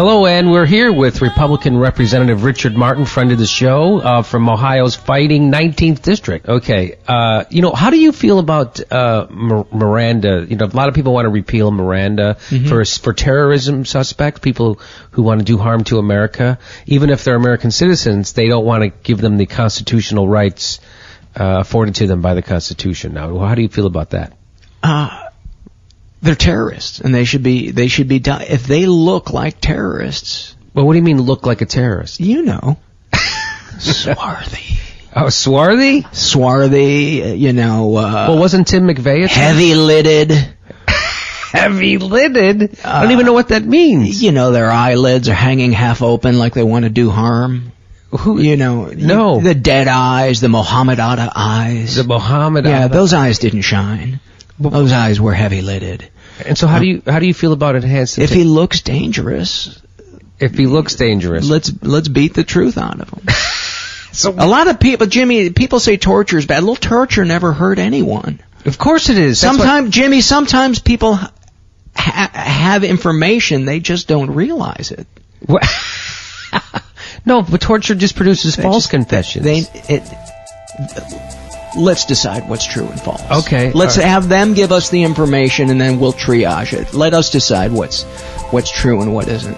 Speaker 17: Hello, and we're here with Republican Representative Richard Martin, friend of the show, uh, from Ohio's fighting 19th District. Okay, uh, you know, how do you feel about uh, Miranda? You know, a lot of people want to repeal Miranda
Speaker 28: Mhm.
Speaker 17: for for terrorism suspects, people who want to do harm to America. Even if they're American citizens, they don't want to give them the constitutional rights uh, afforded to them by the Constitution. Now, how do you feel about that?
Speaker 34: uh, they're terrorists, and they should be they should be done. If they look like terrorists,
Speaker 17: well, what do you mean look like a terrorist?
Speaker 34: You know, swarthy.
Speaker 17: Oh, swarthy,
Speaker 34: swarthy. uh, You know. Uh,
Speaker 17: well, wasn't Tim McVeigh
Speaker 34: heavy lidded?
Speaker 17: heavy lidded. I don't even know what that means.
Speaker 34: You know, their eyelids are hanging half open, like they want to do harm.
Speaker 17: Who?
Speaker 34: You know,
Speaker 17: No.
Speaker 34: the dead eyes, the Mohammed Atta eyes.
Speaker 17: The Mohammed
Speaker 34: Yeah, those eyes didn't shine. Those eyes were heavy lidded.
Speaker 17: And so, how do you how do you feel about enhanced?
Speaker 34: If he looks dangerous,
Speaker 17: if he looks dangerous,
Speaker 34: let's let's beat the truth out of him. so a lot of people, Jimmy, people say torture is bad. A little torture never hurt anyone.
Speaker 17: Of course it is. That's what-
Speaker 34: Sometimes, Jimmy, sometimes people ha- have information they just don't realize it.
Speaker 17: no, but torture just produces false confessions.
Speaker 34: They it. Let's decide what's true and false.
Speaker 17: Okay,
Speaker 34: Let's
Speaker 17: right.
Speaker 34: have them give us the information and then we'll triage it. Let us decide what's what's true and what isn't.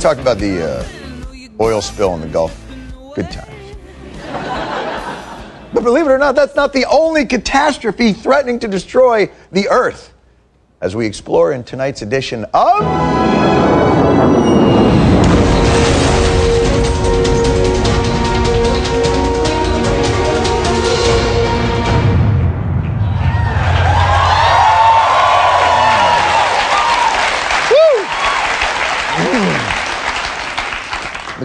Speaker 11: Talked about the uh, oil spill in the Gulf. Good times. But believe it or not, that's not the only catastrophe threatening to destroy the Earth. As we explore in tonight's edition of.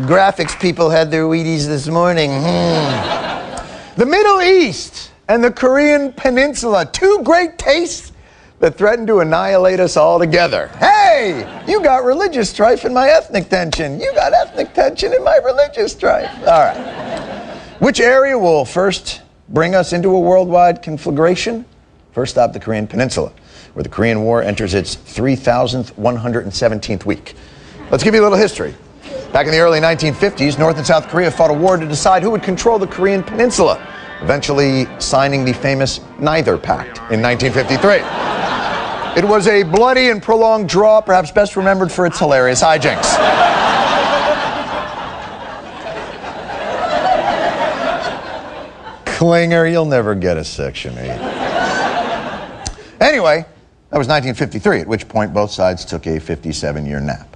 Speaker 11: Graphics people had their Wheaties this morning. Hmm. The Middle East and the Korean Peninsula, two great tastes that threaten to annihilate us all together. Hey, you got religious strife in my ethnic tension. You got ethnic tension in my religious strife. All right. Which area will first bring us into a worldwide conflagration? First stop, the Korean Peninsula, where the Korean War enters its 3,117th week. Let's give you a little history. Back in the early 1950s, North and South Korea fought a war to decide who would control the Korean Peninsula, eventually signing the famous Neither Pact in 1953. It was a bloody and prolonged draw, perhaps best remembered for its hilarious hijinks. Klinger, you'll never get a Section 8. Anyway, That was 1953, at which point both sides took a 57 year nap.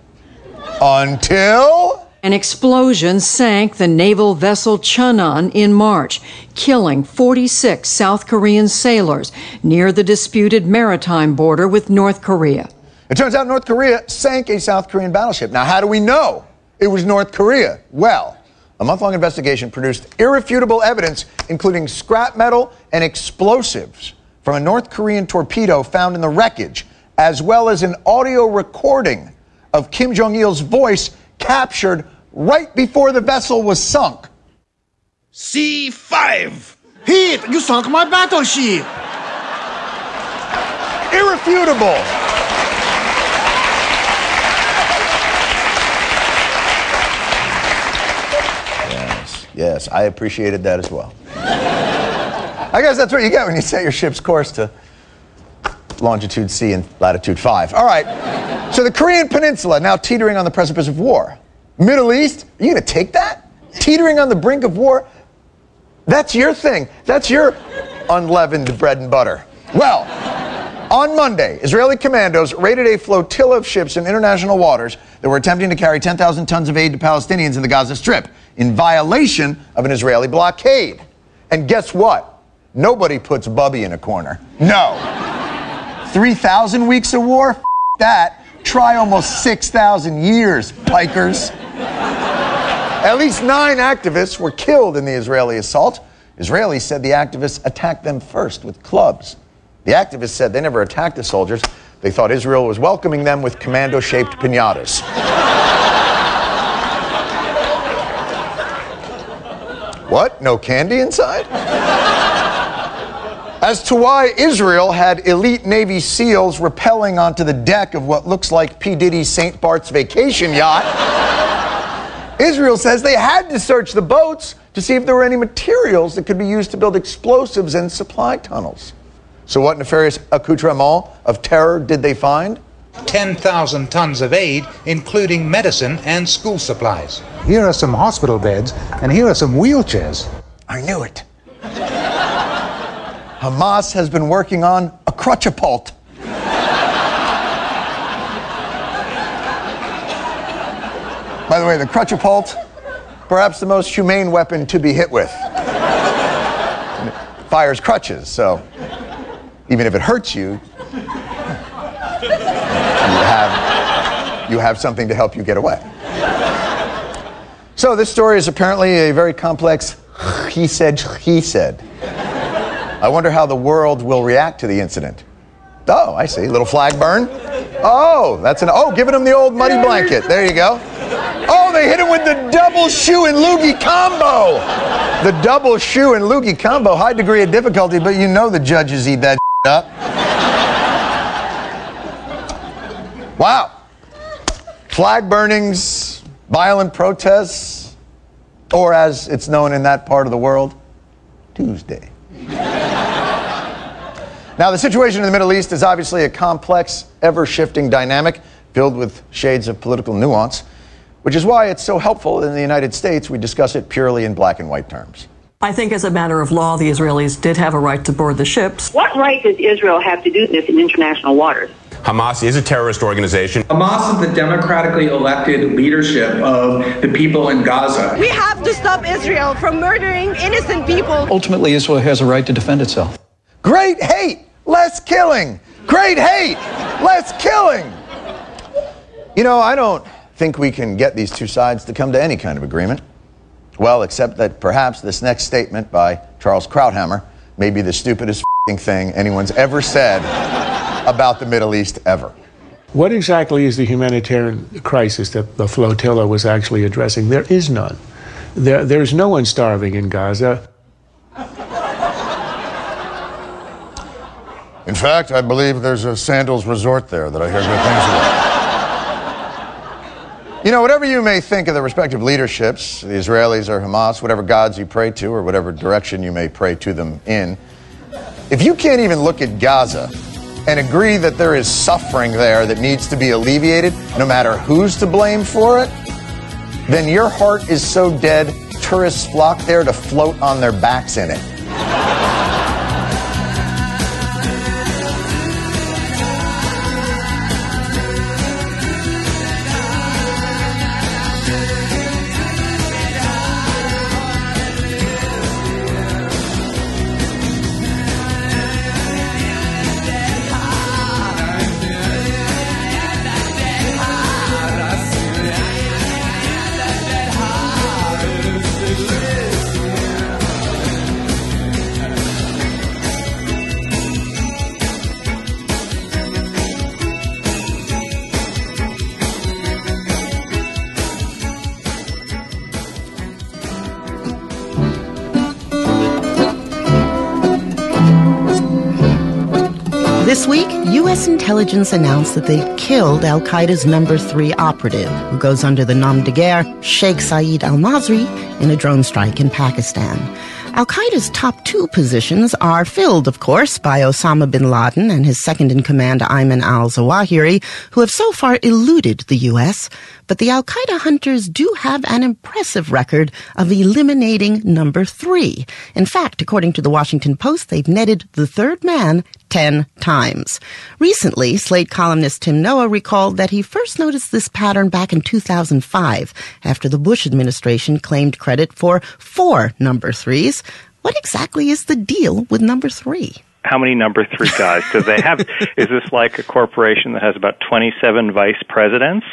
Speaker 11: Until.
Speaker 37: An explosion sank the naval vessel Cheonan in March, killing 46 South Korean sailors near the disputed maritime border with North Korea.
Speaker 11: It turns out North Korea sank a South Korean battleship. Now, how do we know it was North Korea? Well, a month long investigation produced irrefutable evidence, including scrap metal and explosives from a North Korean torpedo found in the wreckage, as well as an audio recording of Kim Jong il's voice captured right before the vessel was sunk. C5!
Speaker 38: Heath, you sunk my battleship!
Speaker 11: Irrefutable! Yes, yes, I appreciated that as well. I guess that's what you get when you set your ship's course to longitude C and latitude 5. All right, so the Korean Peninsula now teetering on the precipice of war. Middle East, are you gonna take that? Teetering on the brink of war? That's your thing. That's your unleavened bread and butter. Well, on Monday, Israeli commandos raided a flotilla of ships in international waters that were attempting to carry 10,000 tons of aid to Palestinians in the Gaza Strip in violation of an Israeli blockade. And guess what? Nobody puts Bubby in a corner. No. 3,000 weeks of war? F- that. Try almost 6,000 years, pikers. At least nine activists were killed in the Israeli assault. Israelis said the activists attacked them first with clubs. The activists said they never attacked the soldiers. They thought Israel was welcoming them with commando shaped pinatas. what? No candy inside? As to why Israel had elite Navy SEALs rappelling onto the deck of what looks like P. Diddy's St. Bart's vacation yacht, Israel says they had to search the boats to see if there were any materials that could be used to build explosives and supply tunnels. So, what nefarious accoutrement of terror did they find?
Speaker 39: 10,000 tons of aid, including medicine and school supplies. Here are some hospital beds, and here are some wheelchairs.
Speaker 11: I knew it. Hamas has been working on a crutchapult. By the way, the crutchapult, perhaps the most humane weapon to be hit with. Fires crutches, so even if it hurts you, you have, you have something to help you get away. So this story is apparently a very complex he said, he said. I wonder how the world will react to the incident. Oh, I see. Little flag burn. Oh, that's an. Oh, giving him the old muddy blanket. There you go. Oh, they hit him with the double shoe and loogie combo. The double shoe and loogie combo. High degree of difficulty, but you know the judges eat that up. Wow. Flag burnings, violent protests, or as it's known in that part of the world, Tuesday. Now, the situation in the Middle East is obviously a complex, ever shifting dynamic filled with shades of political nuance, which is why it's so helpful in the United States we discuss it purely in black and white terms.
Speaker 40: I think, as a matter of law, the Israelis did have a right to board the ships.
Speaker 41: What right does Israel have to do this in international waters?
Speaker 42: Hamas is a terrorist organization.
Speaker 43: Hamas is the democratically elected leadership of the people in Gaza.
Speaker 44: We have to stop Israel from murdering innocent people.
Speaker 45: Ultimately, Israel has a right to defend itself.
Speaker 11: Great hate, less killing. Great hate, less killing. You know, I don't think we can get these two sides to come to any kind of agreement. Well, except that perhaps this next statement by Charles Krauthammer may be the stupidest thing anyone's ever said about the Middle East ever.
Speaker 46: What exactly is the humanitarian crisis that the flotilla was actually addressing? There is none. There, there's no one starving in Gaza.
Speaker 11: In fact, I believe there's a sandals resort there that I hear good things about. You know, whatever you may think of the respective leaderships, the Israelis or Hamas, whatever gods you pray to, or whatever direction you may pray to them in, if you can't even look at Gaza and agree that there is suffering there that needs to be alleviated, no matter who's to blame for it, then your heart is so dead, tourists flock there to float on their backs in it.
Speaker 47: U.S. intelligence announced that they killed Al Qaeda's number three operative, who goes under the nom de guerre Sheikh Saeed al Masri, in a drone strike in Pakistan. Al Qaeda's top two positions are filled, of course, by Osama bin Laden and his second in command, Ayman al Zawahiri, who have so far eluded the U.S. But the Al Qaeda hunters do have an impressive record of eliminating number three. In fact, according to the Washington Post, they've netted the third man 10 times. Recently, Slate columnist Tim Noah recalled that he first noticed this pattern back in 2005 after the Bush administration claimed credit for four number threes. What exactly is the deal with number three?
Speaker 48: How many number three guys do they have? is this like a corporation that has about 27 vice presidents?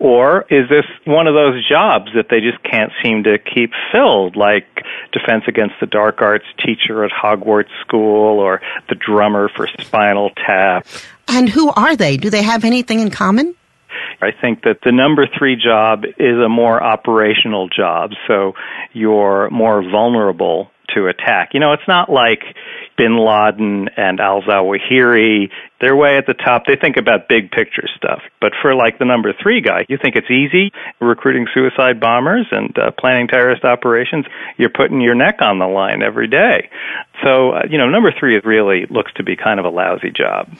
Speaker 48: Or is this one of those jobs that they just can't seem to keep filled, like Defense Against the Dark Arts teacher at Hogwarts School or the drummer for Spinal Tap?
Speaker 47: And who are they? Do they have anything in common?
Speaker 48: I think that the number three job is a more operational job, so you're more vulnerable to attack. You know, it's not like bin Laden and al Zawahiri, they're way at the top. They think about big picture stuff. But for like the number three guy, you think it's easy recruiting suicide bombers and uh, planning terrorist operations. You're putting your neck on the line every day. So, uh, you know, number three really looks to be kind of a lousy job.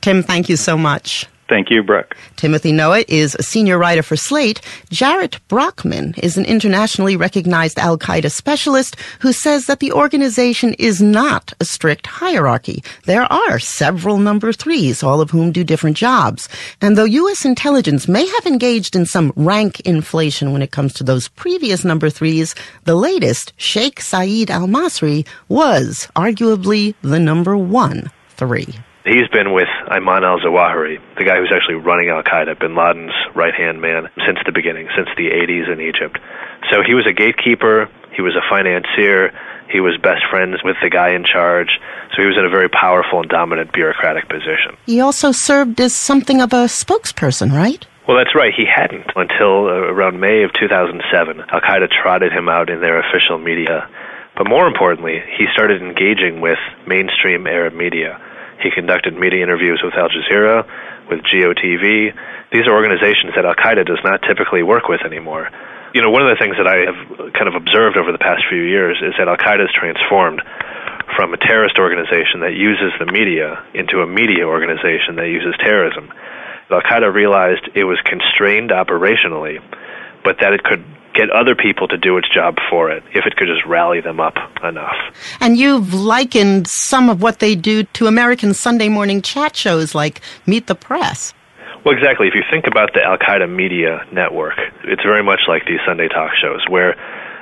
Speaker 47: Tim, thank you so much.
Speaker 48: Thank you, Brooke.
Speaker 47: Timothy Noah is a senior writer for Slate. Jarret Brachman is an internationally recognized Al Qaeda specialist who says that the organization is not a strict hierarchy. There are several number threes, all of whom do different jobs. And though U.S. intelligence may have engaged in some rank inflation when it comes to those previous number threes, the latest, Sheikh Saeed al Masri, was arguably the number one three.
Speaker 49: He's been with Ayman al Zawahiri, the guy who's actually running Al Qaeda, bin Laden's right hand man, since the beginning, since the 80s in Egypt. So he was a gatekeeper, he was a financier, he was best friends with the guy in charge, so he was in a very powerful and dominant bureaucratic position.
Speaker 47: He also served as something of a spokesperson, right?
Speaker 49: Well, that's right. He hadn't until uh, around May of 2007. Al Qaeda trotted him out in their official media. But more importantly, he started engaging with mainstream Arab media. He conducted media interviews with Al Jazeera, with Geo TV. These are organizations that Al Qaeda does not typically work with anymore. You know, one of the things that I have kind of observed over the past few years is that Al Qaeda has transformed from a terrorist organization that uses the media into a media organization that uses terrorism. Al Qaeda realized it was constrained operationally, but that it could get other people to do its job for it if it could just rally them up enough.
Speaker 47: And you've likened some of what they do to American Sunday morning chat shows like Meet the Press.
Speaker 49: Well, exactly. If you think about the Al Qaeda media network, it's very much like these Sunday talk shows where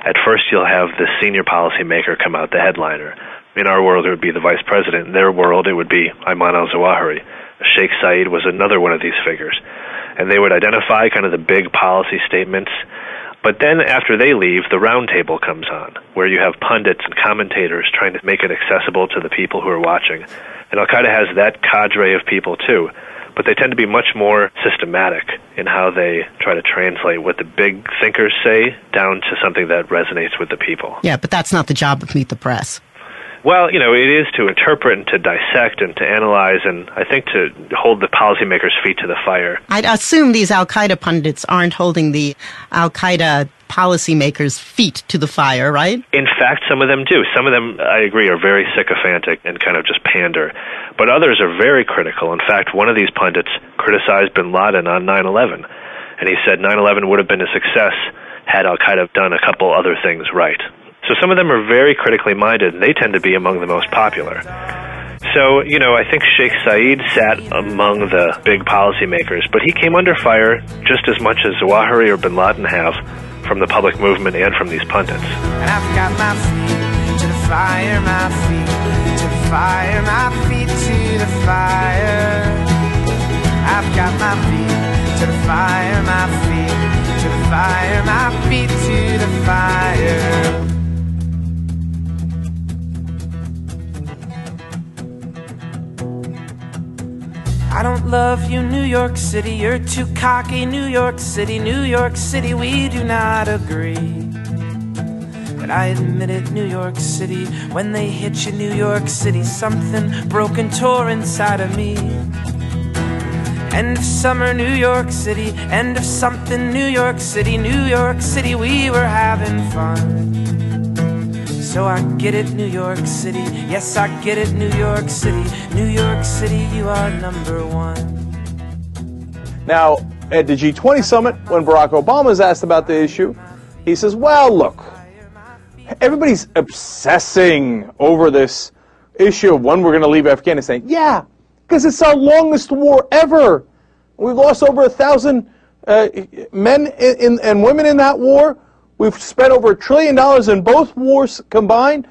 Speaker 49: at first you'll have the senior policymaker come out, the headliner. In our world, it would be the vice president. In their world, it would be Ayman al Zawahiri. Sheikh Saeed was another one of these figures. And they would identify kind of the big policy statements but then after they leave, the roundtable comes on, where you have pundits and commentators trying to make it accessible to the people who are watching. And Al Qaeda has that cadre of people too, but they tend to be much more systematic in how they try to translate what the big thinkers say down to something that resonates with the people.
Speaker 47: Yeah, but that's not the job of Meet the Press.
Speaker 49: Well, you know, it is to interpret and to dissect and to analyze, and I think to hold the policymakers' feet to the fire.
Speaker 47: I'd assume these Al Qaeda pundits aren't holding the Al Qaeda policymakers' feet to the fire, right?
Speaker 49: In fact, some of them do. Some of them, I agree, are very sycophantic and kind of just pander. But others are very critical. In fact, one of these pundits criticized bin Laden on 9 11, and he said 9 11 would have been a success had Al Qaeda done a couple other things right. So some of them are very critically minded, and they tend to be among the most popular. So, you know, I think Sheikh Saeed sat among the big policymakers, but he came under fire just as much as Zawahiri or bin Laden have from the public movement and from these pundits.
Speaker 10: I've got my feet to the fire, my feet to the fire, my feet to the fire. I've got my feet to the fire, my feet to the fire. I don't love you, New York City. You're too cocky, New York City, New York City. We do not agree. And
Speaker 50: I admit it, New York City, when they hit you, New York City, something broken tore inside of me. End of summer, New York City, end of something, New York City, New York City, we were having fun. So I get it, New York City, yes, I get it, New York City, New York City, you are number one.
Speaker 29: Now, at the G20 summit, when Barack Obama was asked about the issue, he says, Well, look, everybody's obsessing over this issue of when we're going to leave Afghanistan. Yeah, because it's our longest war ever. We've lost over a thousand uh, men in, in, and women in that war. We've spent over a trillion dollars in both wars combined.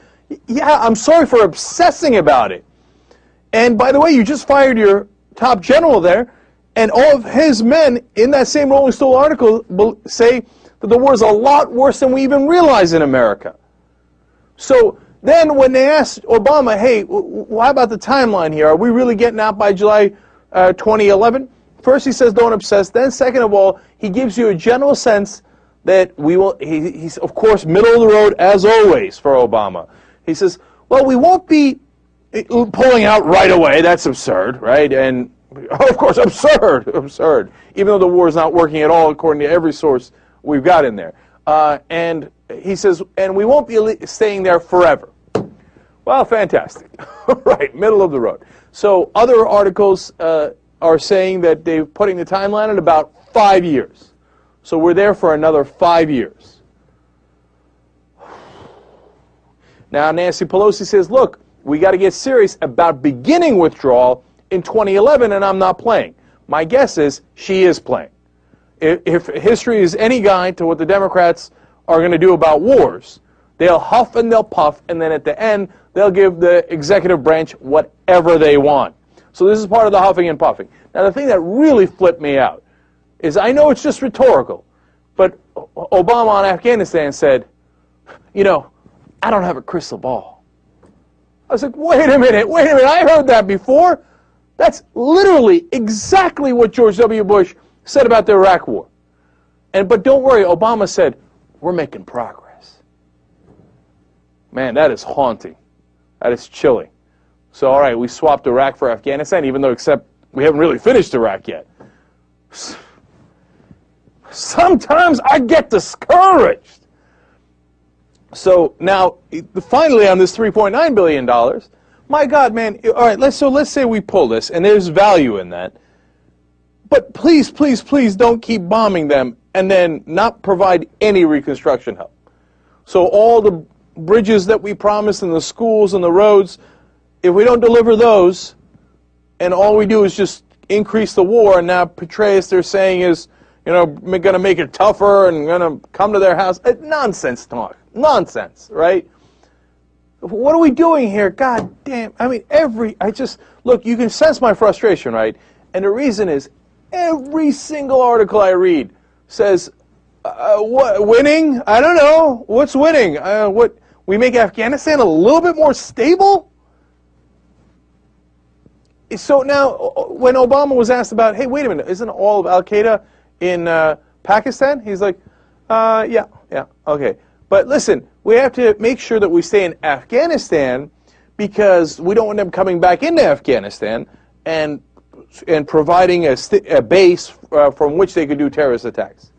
Speaker 29: Yeah, I'm sorry for obsessing about it. And by the way, you just fired your top general there, and all of his men in that same Rolling Stone article say that the war is a lot worse than we even realize in America. So then when they asked Obama, hey, w- w- how about the timeline here? Are we really getting out by July uh, 2011? First, he says don't obsess. Then, second of all, he gives you a general sense that we will, he, he's, of course, middle of the road as always for Obama. He says, well, we won't be eh, pulling out right away. That's absurd, right? And, of course, absurd, absurd. Even though the war is not working at all according to every source we've got in there. Uh, and he says, and we won't be staying there forever. Well, fantastic. right, middle of the road. So other articles uh, are saying that they're putting the timeline at about five years. So we're there for another five years. Now, Nancy Pelosi says, look, we got to get serious about beginning withdrawal in 2011, and I'm not playing. My guess is she is playing. If, history is any guide to what the Democrats are going to do about wars, they'll huff and they'll puff, and then at the end, they'll give the executive branch whatever they want. So this is part of the huffing and puffing. Now, the thing that really flipped me out is I know it's just rhetorical, but Obama on Afghanistan said, you know, I don't have a crystal ball. I was like, wait a minute, wait a minute, I heard that before. That's literally exactly what George W. Bush said about the Iraq War. And but don't worry, Obama said, we're making progress. Man, that is haunting. That is chilling. So all right, we swapped Iraq for Afghanistan, even though except we haven't really finished Iraq yet. Sometimes I get discouraged. So now, finally, on this 3.9 billion dollars, my God, man! All right, let's so let's say we pull this, and there's value in that. But please, please, please, don't keep bombing them and then not provide any reconstruction help. So all the bridges that we promised, and the schools and the roads, if we don't deliver those, and all we do is just increase the war, and now Petraeus they're saying is, you know, going to make it tougher and going to come to their house. Uh, nonsense talk. Nonsense, right? What are we doing here? God damn. I mean, every, I just, look, you can sense my frustration, right? And the reason is every single article I read says, uh, what, winning? I don't know. What's winning? Uh, what, we make Afghanistan a little bit more stable? So now, when Obama was asked about, hey, wait a minute, isn't all of Al Qaeda in uh, Pakistan? He's like, uh, yeah, yeah, okay. But listen, we have to make sure that we stay in Afghanistan because we don't want them coming back into Afghanistan and and providing a, a base uh, from which they could do terrorist attacks.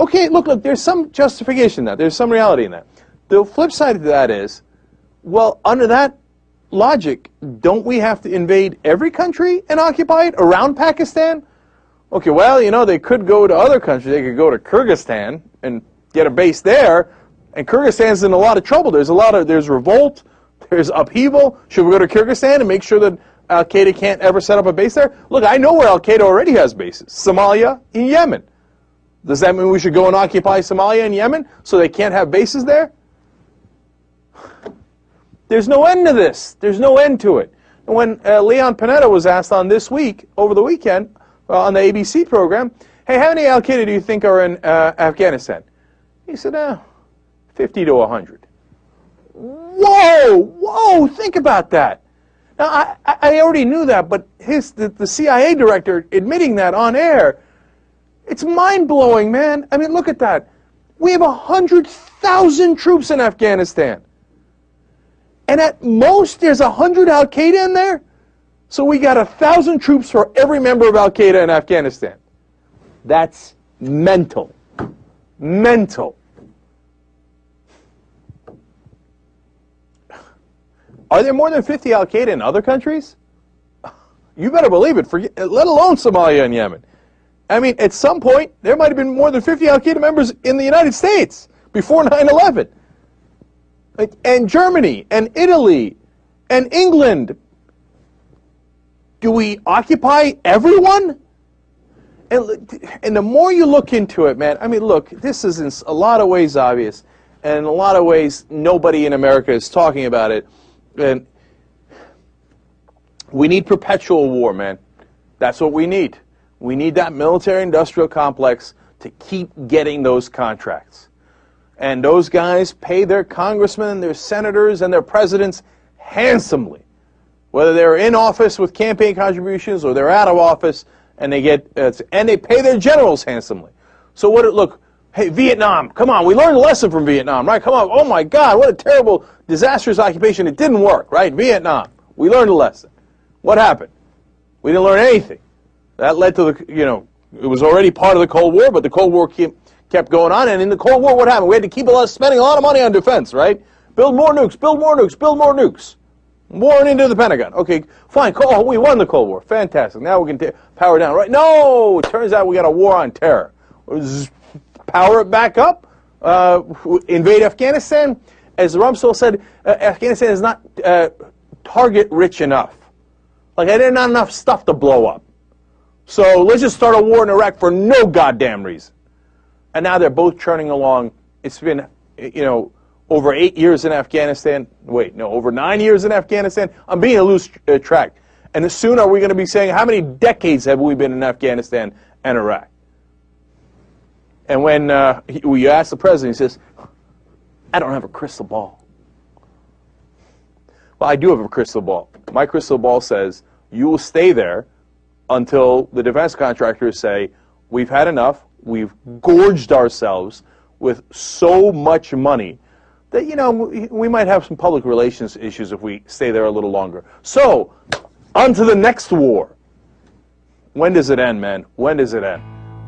Speaker 29: Okay, look, look, there's some justification in that. There's some reality in that. The flip side of that is, well, under that logic, don't we have to invade every country and occupy it around Pakistan? Okay, well, you know, they could go to other countries. They could go to Kyrgyzstan and get a base there. And Kyrgyzstan's in a lot of trouble. There's a lot of there's revolt, there's upheaval. Should we go to Kyrgyzstan and make sure that Al Qaeda can't ever set up a base there? Look, I know where Al Qaeda already has bases: Somalia and Yemen. Does that mean we should go and occupy Somalia and Yemen so they can't have bases there? There's no end to this. There's no end to it. When uh, Leon Panetta was asked on this week, over the weekend, uh, on the ABC program, hey, how many Al Qaeda do you think are in uh, Afghanistan? He said, uh, 50 to 100. Whoa, whoa, think about that. Now, I, I already knew that, but his, the, the CIA director admitting that on air, it's mind blowing, man. I mean, look at that. We have 100,000 troops in Afghanistan. And at most, there's 100 Al Qaeda in there. So we got a 1,000 troops for every member of Al Qaeda in Afghanistan. That's mental. Mental. Are there more than 50 Al Qaeda in other countries? You better believe it, let alone Somalia and Yemen. I mean, at some point, there might have been more than 50 Al Qaeda members in the United States before 9 11. And Germany, and Italy, and England. Do we occupy everyone? And, and the more you look into it, man, I mean, look, this is in a lot of ways obvious, and in a lot of ways, nobody in America is talking about it. And we need perpetual war, man. That's what we need. We need that military industrial complex to keep getting those contracts. And those guys pay their congressmen, their senators, and their presidents handsomely. Whether they're in office with campaign contributions or they're out of office, and they get uh, and they pay their generals handsomely. So what? It, look, hey, Vietnam, come on, we learned a lesson from Vietnam, right? Come on, oh my God, what a terrible, disastrous occupation. It didn't work, right? Vietnam, we learned a lesson. What happened? We didn't learn anything. That led to the, you know, it was already part of the Cold War, but the Cold War kept going on. And in the Cold War, what happened? We had to keep a lot, spending a lot of money on defense, right? Build more nukes, build more nukes, build more nukes. Warring into the Pentagon. Okay, fine. Oh, we won the Cold War. Fantastic. Now we can power down. Right? No, it turns out we got a war on terror. Power it back up. Uh, invade Afghanistan. As Rumsfeld said, uh, Afghanistan is not uh, target rich enough. Like, there's not have enough stuff to blow up. So let's just start a war in Iraq for no goddamn reason. And now they're both churning along. It's been, you know, over eight years in Afghanistan. Wait, no, over nine years in Afghanistan. I'm being a loose uh, track. And soon are we going to be saying, how many decades have we been in Afghanistan and Iraq? And when uh, he, you ask the president, he says, I don't have a crystal ball. Well, I do have a crystal ball. My crystal ball says you will stay there until the defense contractors say, we've had enough, we've gorged ourselves with so much money that, you know, we might have some public relations issues if we stay there a little longer. So, on to the next war. When does it end, man? When does it end?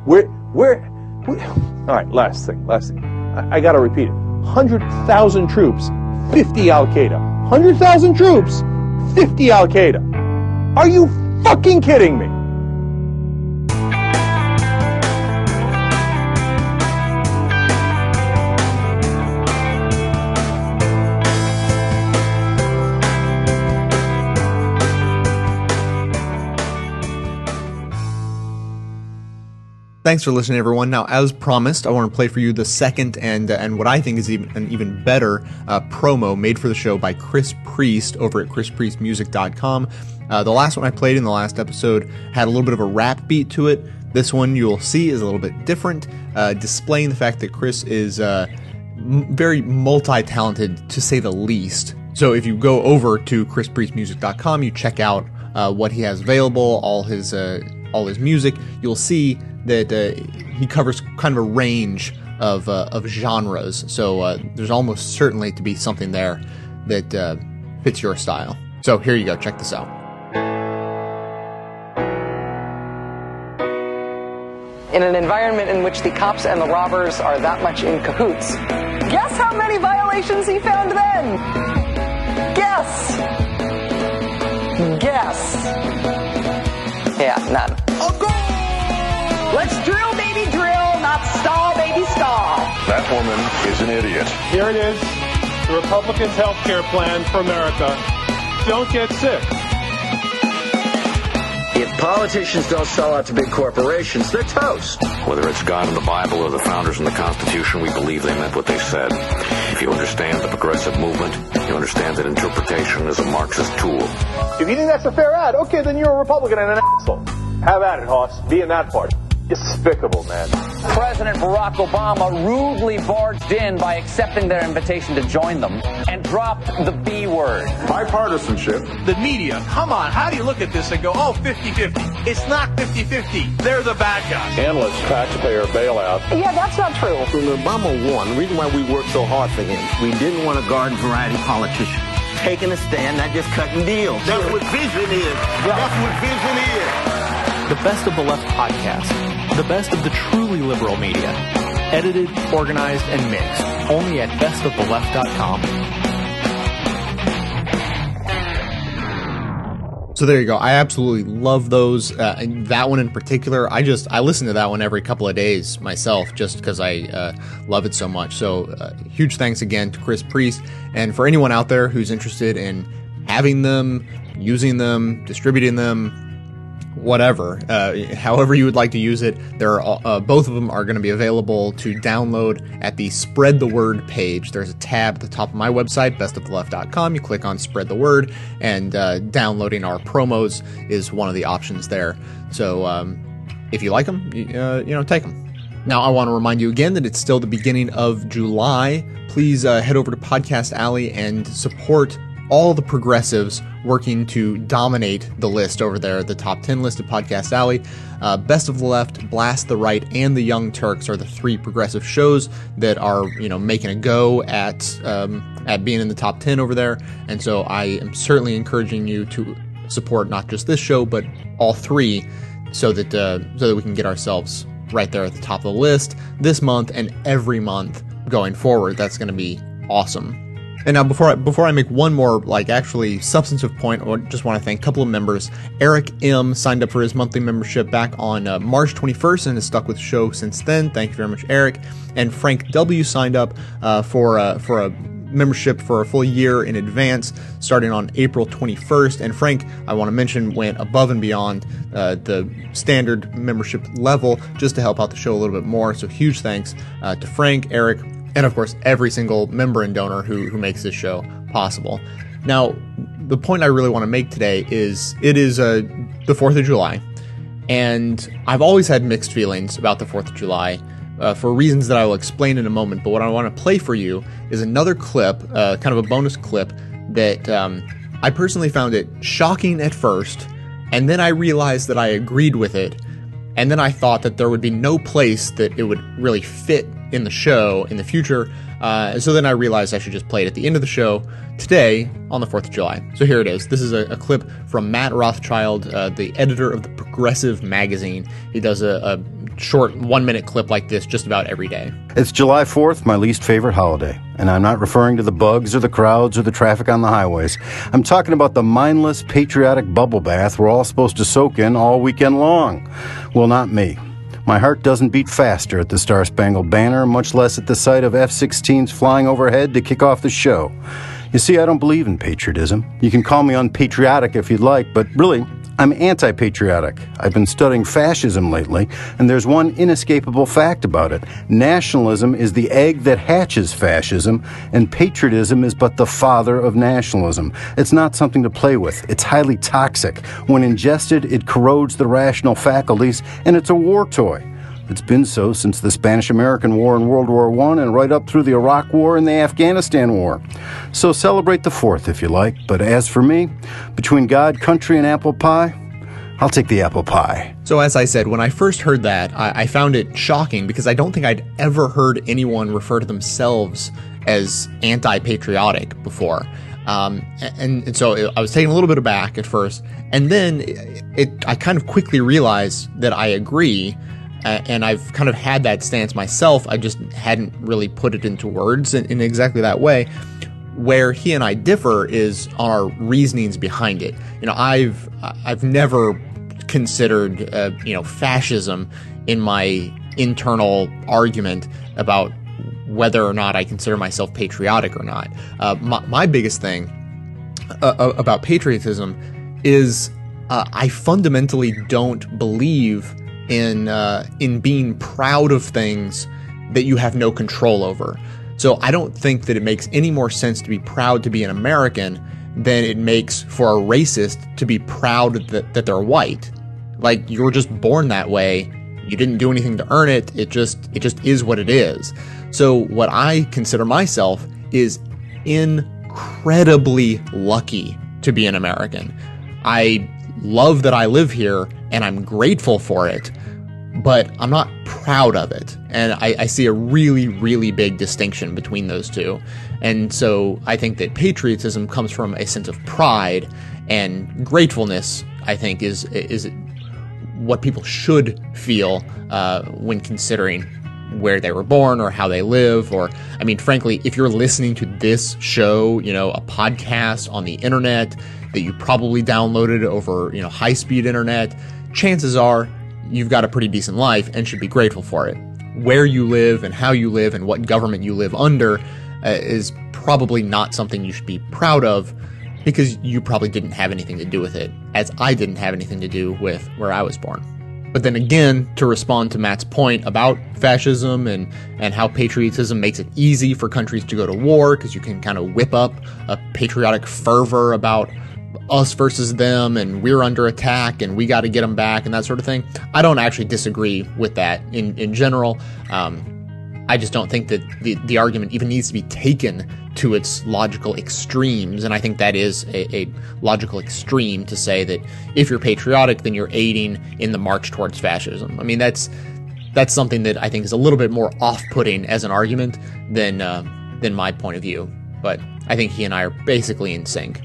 Speaker 29: We're, we're, we, all right, last thing, last thing. I, I got to repeat it. 100,000 troops, 50 Al Qaeda. 100,000 troops, 50 Al Qaeda. Are you fucking kidding me?
Speaker 51: Thanks for listening, everyone. Now, as promised, I want to play for you the second and uh, and what I think is even an even better uh, promo made for the show by Chris Priest over at chrispriestmusic.com. Uh, the last one I played in the last episode had a little bit of a rap beat to it. This one you'll see is a little bit different, uh, displaying the fact that Chris is uh, m- very multi-talented to say the least. So if you go over to chrispriestmusic.com, you check out uh, what he has available, all his all his music, you'll see that uh, he covers kind of a range of, uh, of genres. So uh, there's almost certainly to be something there that uh, fits your style. So here you go. Check this out.
Speaker 52: In an environment in which the cops and the robbers are that much in cahoots, guess how many violations he found then? Guess. Guess. Yeah, none. Let's drill, baby, drill, not stall, baby, stall.
Speaker 53: That woman is an idiot.
Speaker 54: Here it is the Republicans' health care plan for America. Don't get sick.
Speaker 55: If politicians don't sell out to big corporations, they're toast.
Speaker 56: Whether it's God in the Bible or the founders in the Constitution, we believe they meant what they said. If you understand the progressive movement, you understand that interpretation is a Marxist tool.
Speaker 29: If you think that's a fair ad, okay, then you're a Republican and an asshole. Have at it, Hoss. Be in that party. despicable, man.
Speaker 57: President Barack Obama rudely barged in by accepting their invitation to join them and dropped the B word.
Speaker 53: Bipartisanship.
Speaker 58: The media, come on, how do you look at this and go, oh, 50 50? It's not 50 50. They're the bad guys.
Speaker 53: Endless taxpayer bailout.
Speaker 52: Yeah, that's not true.
Speaker 59: When Obama won, the reason why we worked so hard for him, we didn't want a garden variety politician. Taking a stand, not just cutting deals. That's what vision is. That's what vision is.
Speaker 60: The Best of the Left podcast. The best of the truly liberal media. Edited, organized, and mixed. Only at bestoftheleft.com.
Speaker 51: So there you go. I absolutely love those. Uh, and that one in particular, I just I listen to that one every couple of days myself, just because I uh, love it so much. So uh, huge thanks again to Chris Priest, and for anyone out there who's interested in having them, using them, distributing them, whatever, uh, however you would like to use it. There are uh, both of them are going to be available to download at the Spread the Word page. There's a tab at the top of my website, bestoftheleft.com. You click on Spread the Word, and uh, downloading our promos is one of the options there. So um, if you like them, you, uh, you know, take them. Now, I want to remind you again that it's still the beginning of July. Please uh, head over to Podcast Alley and support all the progressives working to dominate the list over there, the top 10 list of Podcast Alley. Uh, Best of the Left, Blast the Right, and The Young Turks are the three progressive shows that are, you know, making a go at um, at being in the top 10 over there. And so I am certainly encouraging you to support not just this show, but all three, so that uh, so that we can get ourselves right there at the top of the list this month and every month going forward. That's going to be awesome. And now, before I, before I make one more like actually substantive point, I just want to thank a couple of members. Eric M signed up for his monthly membership back on uh, March 21st and has stuck with the show since then. Thank you very much, Eric. And Frank W signed up uh, for uh, for a membership for a full year in advance, starting on April 21st. And Frank, I want to mention, went above and beyond uh, the standard membership level just to help out the show a little bit more. So huge thanks uh, to Frank, Eric, and of course every single member and donor who, who makes this show possible. Now, the point I really want to make today is it is uh, the 4th of July, and I've always had mixed feelings about the 4th of July uh, for reasons that I will explain in a moment. But what I want to play for you is another clip, uh, kind of a bonus clip, that um, I personally found it shocking at first, and then I realized that I agreed with it, and then I thought that there would be no place that it would really fit in the show in the future. Uh, so then I realized I should just play it at the end of the show today on the 4th of July. So here it is. This is a, a clip from Matt Rothschild, uh, the editor of the Progressive magazine. He does a, a short one minute clip like this just about every day.
Speaker 61: It's July 4th, my least favorite holiday. And I'm not referring to the bugs or the crowds or the traffic on the highways. I'm talking about the mindless, patriotic bubble bath we're all supposed to soak in all weekend long. Well, not me. My heart doesn't beat faster at the Star Spangled Banner, much less at the sight of F 16s flying overhead to kick off the show. You see, I don't believe in patriotism. You can call me unpatriotic if you'd like, but really, I'm anti patriotic. I've been studying fascism lately, and there's one inescapable fact about it. Nationalism is the egg that hatches fascism, and patriotism is but the father of nationalism. It's not something to play with, it's highly toxic. When ingested, it corrodes the rational faculties, and it's a war toy. It's been so since the Spanish American War and World War I and right up through the Iraq War and the Afghanistan War. So celebrate the 4th if you like, but as for me, between God, country, and apple pie, I'll take the apple pie.
Speaker 51: So, as I said, when I first heard that, I, I found it shocking because I don't think I'd ever heard anyone refer to themselves as anti patriotic before. Um, and, and, so I was taken a little bit aback at first, and then it, it I kind of quickly realized that I agree and I've kind of had that stance myself. I just hadn't really put it into words in, in, exactly that way. Where he and I differ is our reasonings behind it. You know, I've I've never considered uh, you know fascism in my internal argument about whether or not I consider myself patriotic or not. Uh, my, my, biggest thing uh, about patriotism is uh, I fundamentally don't believe in uh, in being proud of things that you have no control over. So I don't think that it makes any more sense to be proud to be an American than it makes for a racist to be proud that, that they're white. Like you're just born that way. You didn't do anything to earn it. It just it just is what it is. So what I consider myself is incredibly lucky to be an American. I love that I live here and I'm grateful for it, but I'm not proud of it. And I, I, see a really, really big distinction between those two. And so I think that patriotism comes from a sense of pride and gratefulness, I think, is, is what people should feel uh, when considering where they were born or how they live or i mean frankly if you're listening to this show you know a podcast on the internet that you probably downloaded over you know high speed internet chances are you've got a pretty decent life and should be grateful for it. Where you live and how you live and what government you live under uh, is probably not something you should be proud of because you probably didn't have anything to do with it as i didn't have anything to do with where i was born. But then again, to respond to Matt's point about fascism and, and how patriotism makes it easy for countries to go to war because you can kind of whip up a patriotic fervor about us versus them and we're under attack and we got to get them back and that sort of thing. I don't actually disagree with that in, in general. Um, I just don't think that the, the argument even needs to be taken to its logical extremes. And I think that is a, a, logical extreme to say that if you're patriotic, then you're aiding in the march towards fascism. I mean, that's that's something that I think is a little bit more off-putting as an argument than uh, than my point of view. But I think he and I are basically in sync.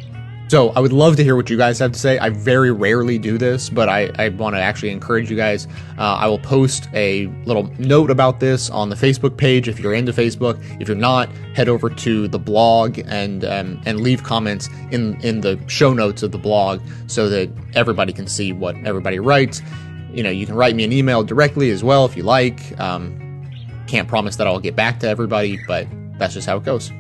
Speaker 51: So I would love to hear what you guys have to say. I very rarely do this, but I, I want to actually encourage you guys. Uh, I will post a little note about this on the Facebook page if you're into Facebook. If you're not, head over to the blog and um, and leave comments in in the show notes of the blog so that everybody can see what everybody writes. You know, you can write me an email directly as well if you like. Um, can't promise that I'll get back to everybody, but that's just how it goes.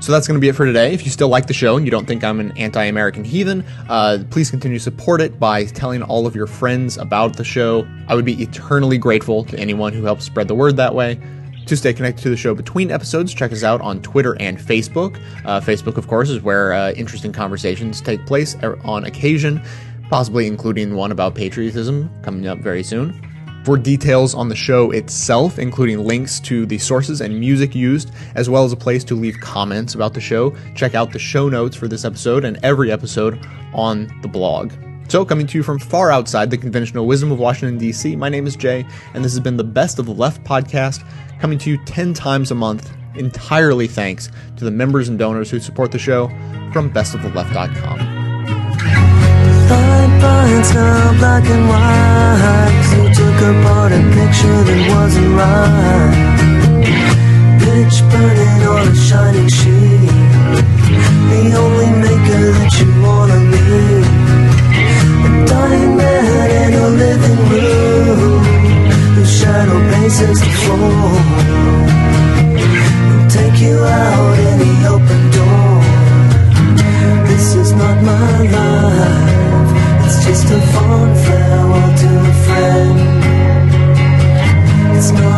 Speaker 51: So that's going to be it for today. If you still like the show and you don't think I'm an anti American heathen, uh, please continue to support it by telling all of your friends about the show. I would be eternally grateful to anyone who helps spread the word that way. To stay connected to the show between episodes, check us out on Twitter and Facebook. Uh, Facebook, of course, is where uh, interesting conversations take place er, on occasion, possibly including one about patriotism coming up very soon. For details on the show itself, including links to the sources and music used, as well as a place to leave comments about the show, check out the show notes for this episode and every episode on the blog. So, coming to you from far outside the conventional wisdom of Washington, D.C., my name is Jay, and this has been the Best of the Left podcast, coming to you 10 times a month, entirely thanks to the members and donors who support the show from bestoftheleft.com
Speaker 10: finds now black and white. You took apart a picture that wasn't right. Pitch burning on a shining
Speaker 62: sheet. The only maker that you wanna meet. A dying man in a living room. Whose shadow bases the floor. Will take you out in the Let's.